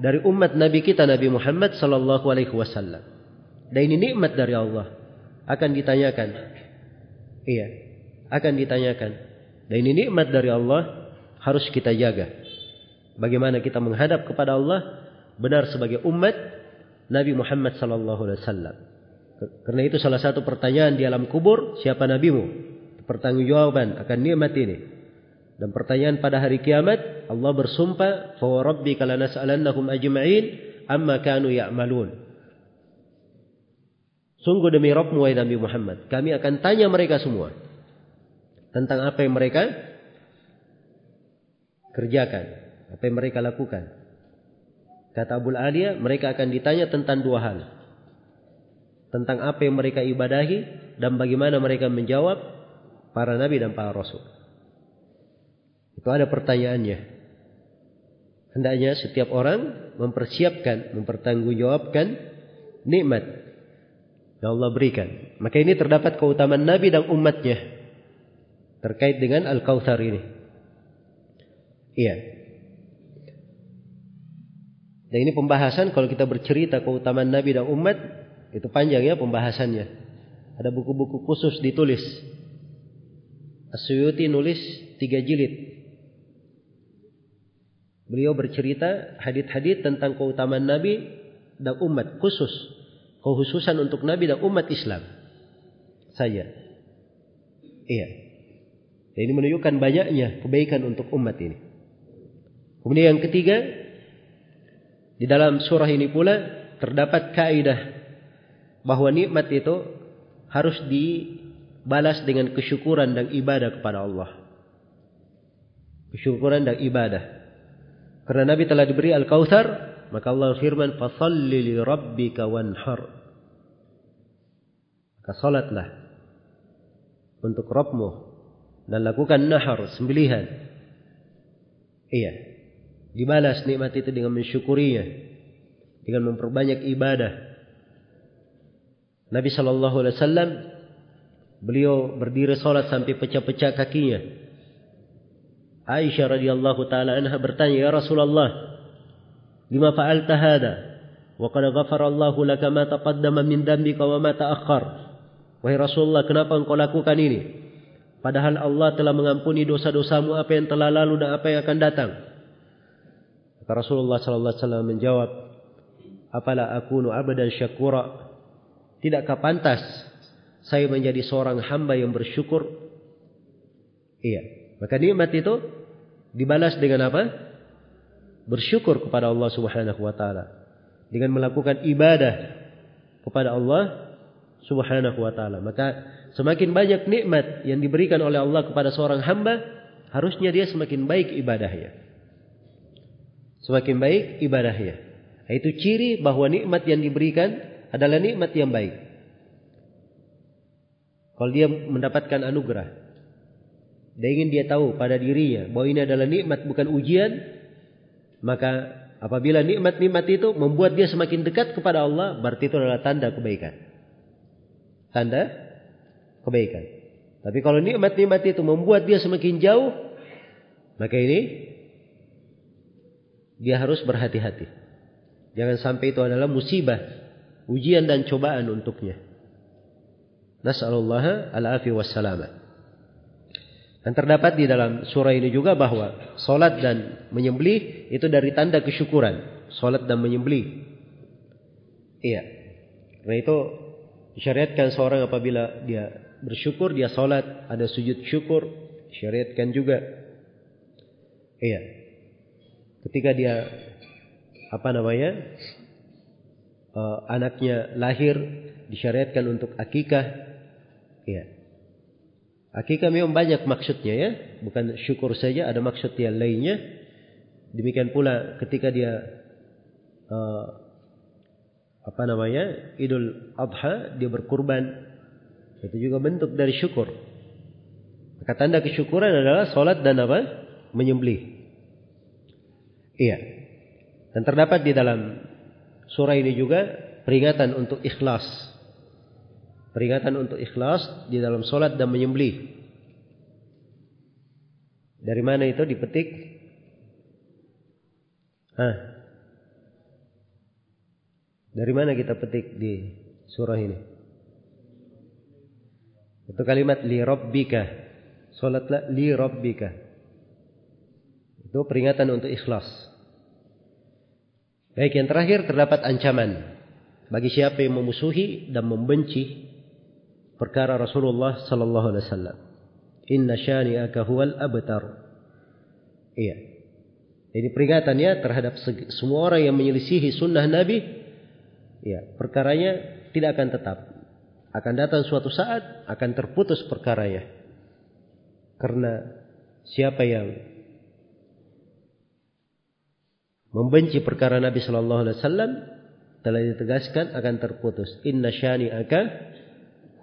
Dari umat Nabi kita Nabi Muhammad sallallahu alaihi wasallam. Dan ini nikmat dari Allah. Akan ditanyakan. Iya, akan ditanyakan. Dan ini nikmat dari Allah harus kita jaga. Bagaimana kita menghadap kepada Allah benar sebagai umat Nabi Muhammad sallallahu alaihi wasallam. Karena itu salah satu pertanyaan di alam kubur, siapa nabimu? Pertanggungjawaban akan nikmat ini. Dan pertanyaan pada hari kiamat, Allah bersumpah, "Fa rabbika ajma'in amma kanu ya'malun." Sungguh demi Rabbmu wahai Nabi Muhammad, kami akan tanya mereka semua tentang apa yang mereka kerjakan, apa yang mereka lakukan. Kata Abu Aliyah, mereka akan ditanya tentang dua hal. Tentang apa yang mereka ibadahi dan bagaimana mereka menjawab para nabi dan para rasul. Itu ada pertanyaannya. Hendaknya setiap orang mempersiapkan, mempertanggungjawabkan nikmat yang Allah berikan. Maka ini terdapat keutamaan Nabi dan umatnya terkait dengan Al-Kautsar ini. Iya. Dan ini pembahasan kalau kita bercerita keutamaan Nabi dan umat itu panjang ya pembahasannya. Ada buku-buku khusus ditulis. Asyuti nulis tiga jilid. Beliau bercerita hadit-hadit tentang keutamaan Nabi dan umat khusus. Khususan untuk Nabi dan umat Islam. Saya. Iya. Dan ini menunjukkan banyaknya kebaikan untuk umat ini. Kemudian yang ketiga, di dalam surah ini pula terdapat kaidah bahwa nikmat itu harus dibalas dengan kesyukuran dan ibadah kepada Allah. Kesyukuran dan ibadah. Karena Nabi telah diberi Al-Kautsar, maka Allah firman, "Fashalli li rabbika wanhar." Maka salatlah untuk Rabbmu dan lakukan nahar, sembelihan. Iya. Dibalas nikmat itu dengan mensyukurinya. Dengan memperbanyak ibadah. Nabi Shallallahu Alaihi Wasallam beliau berdiri salat sampai pecah-pecah kakinya. Aisyah radhiyallahu taala anha bertanya, "Ya Rasulullah, lima fa'alta hada? Wa qad ghafara Allah laka ma taqaddama min dhanbika wa ma ta'akhkhar." Wahai Rasulullah, kenapa engkau lakukan ini? Padahal Allah telah mengampuni dosa-dosamu apa yang telah lalu dan apa yang akan datang. Rasulullah sallallahu alaihi wasallam menjawab, "Afala akunu abdan syakura?" Tidakkah pantas saya menjadi seorang hamba yang bersyukur? Iya. Maka nikmat itu Dibalas dengan apa? Bersyukur kepada Allah Subhanahu wa taala. Dengan melakukan ibadah kepada Allah Subhanahu wa taala. Maka semakin banyak nikmat yang diberikan oleh Allah kepada seorang hamba, harusnya dia semakin baik ibadahnya. Semakin baik ibadahnya. Itu ciri bahwa nikmat yang diberikan adalah nikmat yang baik. Kalau dia mendapatkan anugerah, dia ingin dia tahu pada dirinya bahwa ini adalah nikmat bukan ujian, maka apabila nikmat-nikmat itu membuat dia semakin dekat kepada Allah, berarti itu adalah tanda kebaikan. Tanda kebaikan. Tapi kalau nikmat-nikmat itu membuat dia semakin jauh, maka ini dia harus berhati-hati. Jangan sampai itu adalah musibah, ujian dan cobaan untuknya. Nas'alullah al-afi wassalamah. Dan terdapat di dalam surah ini juga bahwa solat dan menyembelih itu dari tanda kesyukuran. Solat dan menyembelih. Iya. Karena itu disyariatkan seorang apabila dia bersyukur, dia solat, ada sujud syukur, disyariatkan juga. Iya. Ketika dia apa namanya uh, anaknya lahir disyariatkan untuk akikah. Iya. Akikah memang banyak maksudnya ya, bukan syukur saja, ada maksud yang lainnya. Demikian pula ketika dia uh, apa namanya Idul Adha dia berkurban itu juga bentuk dari syukur. Maka tanda kesyukuran adalah solat dan apa menyembelih. Iya. Dan terdapat di dalam surah ini juga peringatan untuk ikhlas Peringatan untuk ikhlas di dalam solat dan menyembelih. Dari mana itu dipetik? Hah? Dari mana kita petik di surah ini? Itu kalimat li rabbika. Salatlah li rabbika. Itu peringatan untuk ikhlas. Baik, yang terakhir terdapat ancaman bagi siapa yang memusuhi dan membenci perkara Rasulullah sallallahu alaihi wasallam. Inna syani'aka huwal abtar. Iya. Ini peringatannya terhadap semua orang yang menyelisihi sunnah Nabi. Ya, perkaranya tidak akan tetap. Akan datang suatu saat akan terputus perkaranya. Karena siapa yang membenci perkara Nabi Shallallahu Alaihi Wasallam telah ditegaskan akan terputus. Inna syani'aka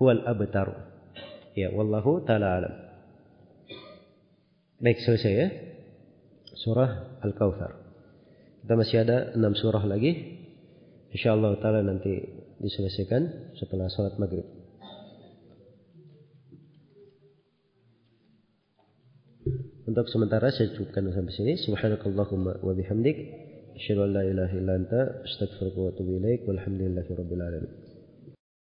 huwal abtar. Ya, wallahu taala alam. Baik, selesai ya. Surah Al-Kautsar. Kita masih ada enam surah lagi. Insyaallah taala nanti diselesaikan setelah sholat maghrib. Untuk sementara saya cukupkan sampai sini. Subhanakallahumma wa bihamdik. Asyhadu an la ilaha illa anta astaghfiruka wa atubu ilaik. Walhamdulillahi alamin.